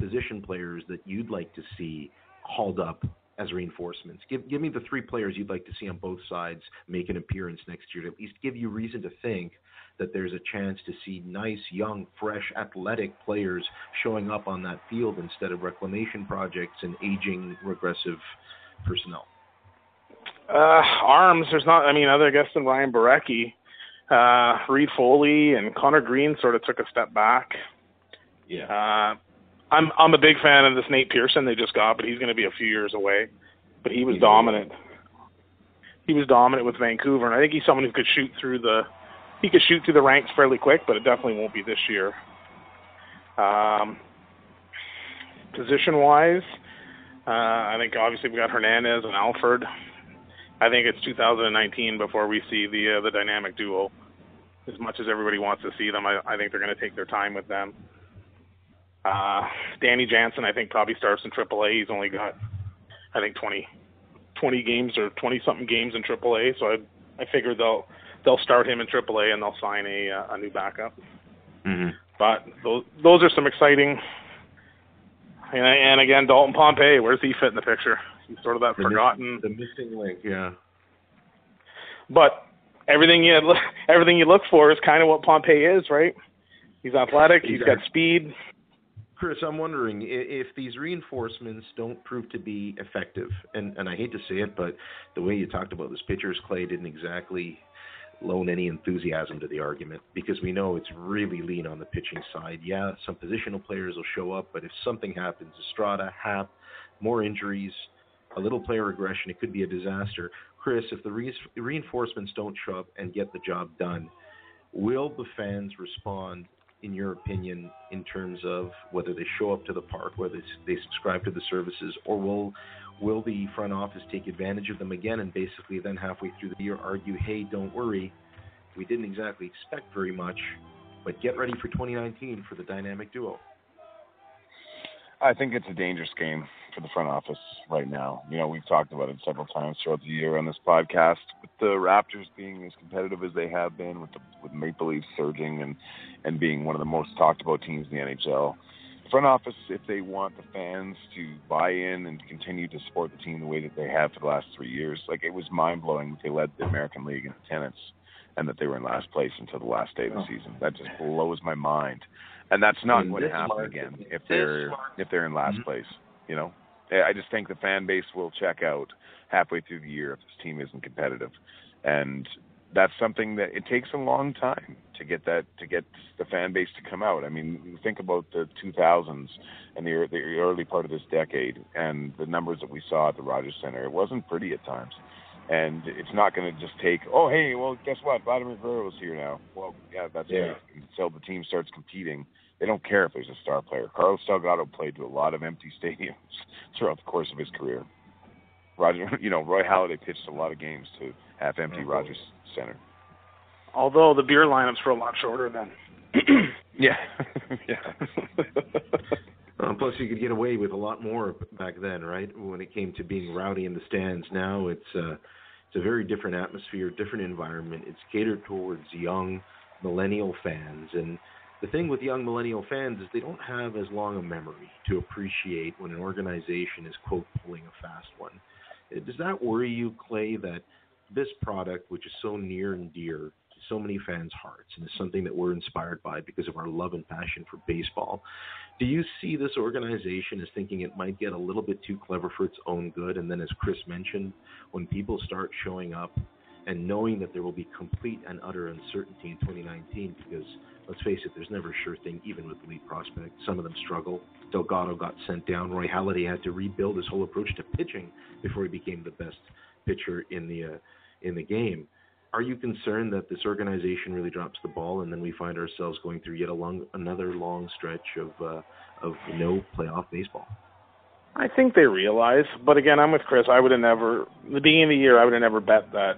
position players that you'd like to see hauled up as reinforcements. Give give me the three players you'd like to see on both sides make an appearance next year to at least give you reason to think that there's a chance to see nice, young, fresh, athletic players showing up on that field instead of reclamation projects and aging, regressive personnel. Uh, arms. There's not. I mean, other guests than Ryan Borucki, uh, Reid Foley and Conner Greene sort of took a step back. Yeah. Uh, I'm I'm a big fan of this Nate Pearson they just got, but he's going to be a few years away. But he was he's dominant. He was dominant with Vancouver, and I think he's someone who could shoot through the he could shoot through the ranks fairly quick, but it definitely won't be this year. Um, position wise, uh, I think obviously we got Hernandez and Alford. I think it's 2019 before we see the uh, the dynamic duo. As much as everybody wants to see them, I, I think they're going to take their time with them. Uh, Danny Jansen, I think probably starts in AAA. He's only got, I think 20, 20 games or 20 something games in AAA. So I I figure they'll they'll start him in AAA and they'll sign a uh, a new backup. Mm-hmm. But those those are some exciting. And, and again, Dalton Pompey, where's he fit in the picture? He's sort of that the forgotten. the missing link, yeah. But everything you <laughs> everything you look for is kind of what Pompey is, right? He's athletic. He's got speed. Chris, I'm wondering if these reinforcements don't prove to be effective, and, and I hate to say it, but the way you talked about this pitchers, Clay didn't exactly loan any enthusiasm to the argument because we know it's really lean on the pitching side. Yeah, some positional players will show up, but if something happens, Estrada, Happ, more injuries, a little player regression, it could be a disaster. Chris, if the re- reinforcements don't show up and get the job done, will the fans respond, in your opinion, in terms of whether they show up to the park, whether they subscribe to the services, or will will the front office take advantage of them again and basically then halfway through the year argue, hey, don't worry, we didn't exactly expect very much, but get ready for 2019 for the dynamic duo? I think it's a dangerous game for the front office right now. You know, we've talked about it several times throughout the year on this podcast. With the Raptors being as competitive as they have been, with the with Maple Leafs surging and and being one of the most talked about teams in the NHL, the front office, if they want the fans to buy in and continue to support the team the way that they have for the last three years, like it was mind blowing that they led the American League in attendance and that they were in last place until the last day of the oh. season. That just blows my mind. And that's not going to happen again if they're if they're in last mm-hmm. place. You know, I just think the fan base will check out halfway through the year if this team isn't competitive, and that's something that it takes a long time to get that to get the fan base to come out. I mean, think about the 2000s and the the early part of this decade and the numbers that we saw at the Rogers Center. It wasn't pretty at times. And it's not going to just take, oh, hey, well, guess what? Vladimir Guerrero's here now. Well, yeah, that's yeah. Great. Until the team starts competing, they don't care if there's a star player. Carlos Delgado played to a lot of empty <laughs> stadiums throughout the course of his career. Roger, <laughs> you know, Roy Halladay pitched a lot of games to half empty mm-hmm. Rogers Center. Although the beer lineups were a lot shorter then. <clears throat> yeah, <laughs> yeah. Um, plus, you could get away with a lot more back then, right? When it came to being rowdy in the stands. Now it's uh, it's a very different atmosphere, different environment. It's catered towards young millennial fans, and the thing with young millennial fans is they don't have as long a memory to appreciate when an organization is quote pulling a fast one. Uh, does that worry you, Clay, that this product, which is so near and dear so many fans' hearts and is something that we're inspired by because of our love and passion for baseball, do you see this organization as thinking it might get a little bit too clever for its own good? And then, as Chris mentioned, when people start showing up and knowing that there will be complete and utter uncertainty in 2019, because let's face it, there's never a sure thing, even with elite prospects. Some of them struggle. Delgado got sent down. Roy Halladay had to rebuild his whole approach to pitching before he became the best pitcher in the uh, in the game are you concerned that this organization really drops the ball and then we find ourselves going through yet long, another long stretch of uh, of no playoff baseball? I think they realize, but again, I'm with Chris. I would have never, the beginning of the year, I would have never bet that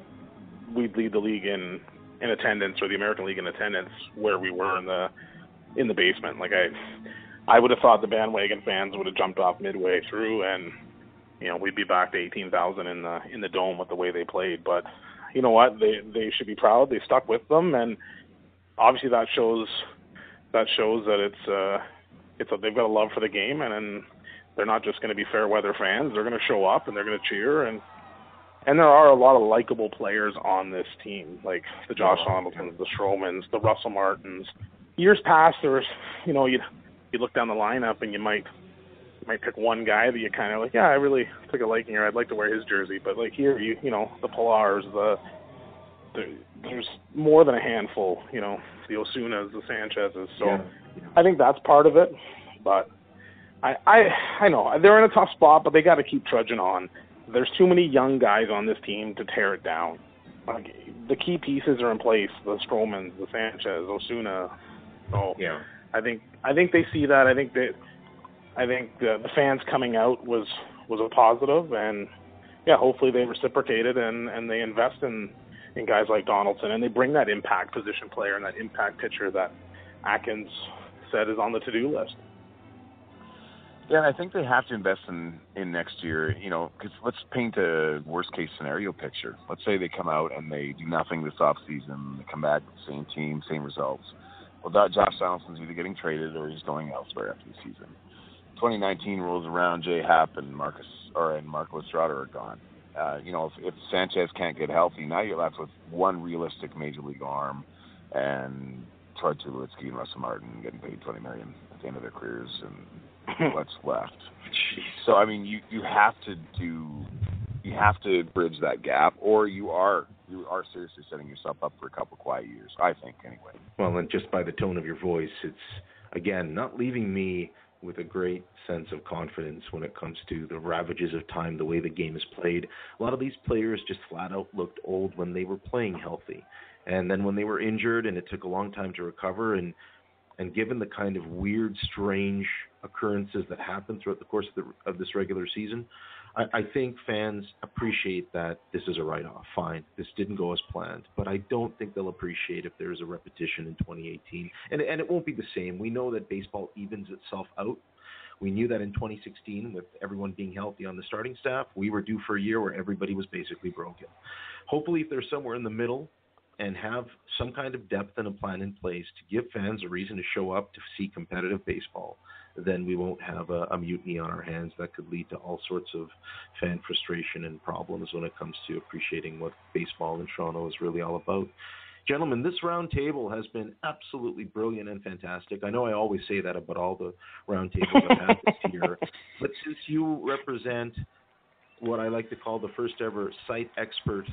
we'd lead the league in in attendance or the American League in attendance where we were in the in the basement. Like I, I would have thought the bandwagon fans would have jumped off midway through, and you know we'd be back to 18,000 in the in the dome with the way they played. But you know what they they should be proud. They stuck with them. And obviously that shows that shows that it's uh it's a, they've got a love for the game. And, and they're not just going to be fair weather fans. They're going to show up and they're going to cheer. And and there are a lot of likable players on this team. Like the Josh Donaldsons the Stromans the Russell Martins. Years past there was you know you you look down the lineup and you might might pick one guy that you kind of like, yeah, I really took a liking here. I'd like to wear his jersey. But like here, you you know, the Pillars, the, the there's more than a handful. You know, the Osunas, the Sanchez's. So yeah. I think that's part of it. But I I I know they're in a tough spot, but they got to keep trudging on. There's too many young guys on this team to tear it down. Like the key pieces are in place: the Stromans, the Sanchez, Osuna. So yeah. I think I think they see that. I think that I think the, the fans coming out was was a positive, and yeah, hopefully they reciprocated and and they invest in in guys like Donaldson and they bring that impact position player and that impact pitcher that Atkins said is on the to do list. Yeah, I think they have to invest in in next year. You know, because let's paint a worst case scenario picture. Let's say they come out and they do nothing this off season. They come back same team, same results. Well, that Josh Donaldson's either getting traded or he's going elsewhere after the season. 2019 rolls around, Jay Happ and Marcus or and Marco Estrada are gone. Uh, you know, if, if Sanchez can't get healthy, now you're left with one realistic major league arm and Troy Tulowitzki and Russell Martin getting paid 20 million at the end of their careers, and <coughs> what's left? So I mean, you you have to do you have to bridge that gap, or you are you are seriously setting yourself up for a couple quiet years. I think anyway. Well, and just by the tone of your voice, it's again not leaving me with a great sense of confidence when it comes to the ravages of time, the way the game is played. A lot of these players just flat out looked old when they were playing healthy. And then when they were injured and it took a long time to recover and and given the kind of weird, strange occurrences that happen throughout the course of, the, of this regular season, I, I think fans appreciate that this is a write-off. Fine, this didn't go as planned, but I don't think they'll appreciate if there is a repetition in 2018, and and it won't be the same. We know that baseball evens itself out. We knew that in 2016, with everyone being healthy on the starting staff, we were due for a year where everybody was basically broken. Hopefully, if they're somewhere in the middle and have some kind of depth and a plan in place to give fans a reason to show up to see competitive baseball, then we won't have a, a, mutiny on our hands that could lead to all sorts of fan frustration and problems when it comes to appreciating what baseball in Toronto is really all about. Gentlemen, this roundtable has been absolutely brilliant and fantastic. I know I always say that about all the round tables I've had this <laughs> year, but since you represent what I like to call the first ever site expert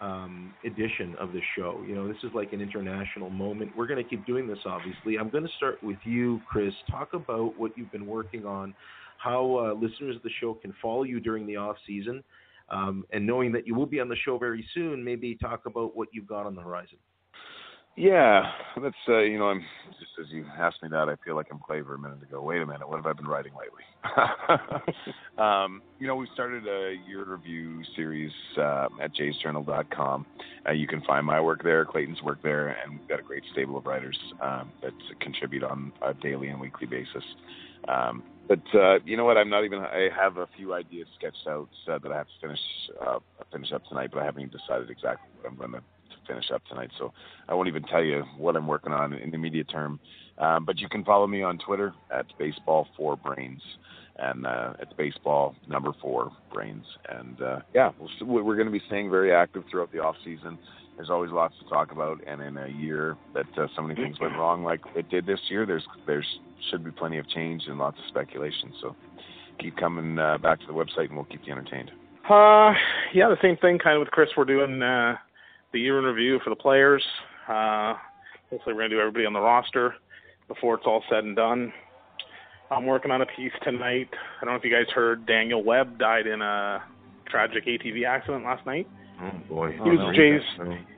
um, edition of the show. You know, this is like an international moment. We're going to keep doing this, obviously. I'm going to start with you, Chris. Talk about what you've been working on, how uh, listeners of the show can follow you during the off season, um, and knowing that you will be on the show very soon, maybe talk about what you've got on the horizon. Yeah, that's uh, you know, I'm just as you asked me that, I feel like I'm Claver a minute ago. Wait a minute, what have I been writing lately? <laughs> um, you know, we started a year review series uh, at jaysjournal.com. Uh, you can find my work there, Clayton's work there, and we've got a great stable of writers um, that contribute on a daily and weekly basis. Um, but uh, you know what? I'm not even. I have a few ideas sketched out uh, that I have to finish uh, finish up tonight, but I haven't even decided exactly what I'm going to finish up tonight. So I won't even tell you what I'm working on in the immediate term. Um, but you can follow me on Twitter at baseball four brains, and uh, baseball number four brains. And uh, yeah, we're going to be staying very active throughout the off season. There's always lots to talk about, and in a year that uh, so many things went wrong, like it did this year, there's there's should be plenty of change and lots of speculation. So keep coming uh, back to the website, and we'll keep you entertained. Uh, yeah, the same thing kind of with Chris. We're doing uh, the year in review for the players. Uh, hopefully, we're going to do everybody on the roster before it's all said and done. I'm working on a piece tonight. I don't know if you guys heard Daniel Webb died in a tragic ATV accident last night. Oh boy, he oh, was no, a Jays.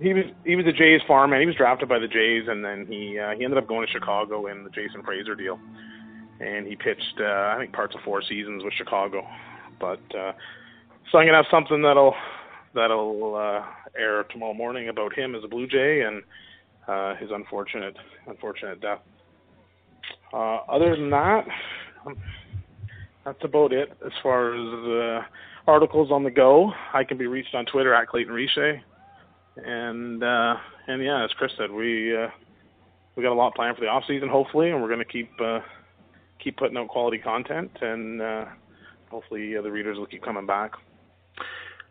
He was he was a Jays farm, and he was drafted by the Jays, and then he uh, he ended up going to Chicago in the Jason Frasor deal, and he pitched uh, I think parts of four seasons with Chicago, but uh, so I'm gonna have something that'll that'll uh, air tomorrow morning about him as a Blue Jay and uh, his unfortunate unfortunate death. Uh, other than that, um, that's about it as far as uh, articles on the go. I can be reached on Twitter at Clayton Riche, and uh, and yeah, as Chris said, we uh, we got a lot planned for the off season, hopefully, and we're going to keep uh, keep putting out quality content, and uh, hopefully uh, the readers will keep coming back.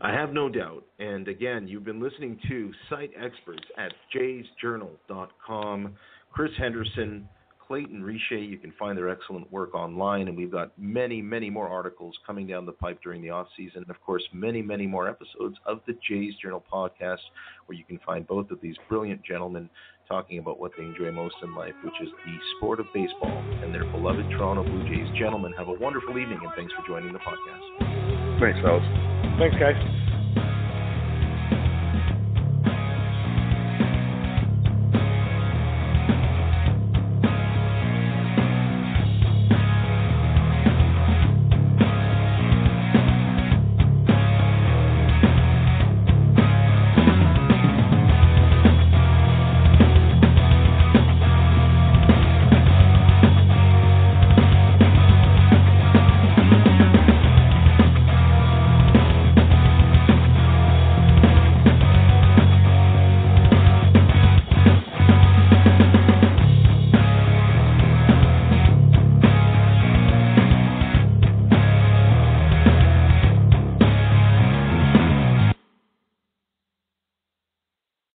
I have no doubt. And again, you've been listening to site experts at jaysjournal.com. Chris Henderson, Clayton Riche. You can find their excellent work online, and we've got many, many more articles coming down the pipe during the off season, and of course, many, many more episodes of the Jays Journal podcast, where you can find both of these brilliant gentlemen talking about what they enjoy most in life, which is the sport of baseball and their beloved Toronto Blue Jays. Gentlemen, have a wonderful evening, and thanks for joining the podcast. Thanks, fellas. Thanks, guys.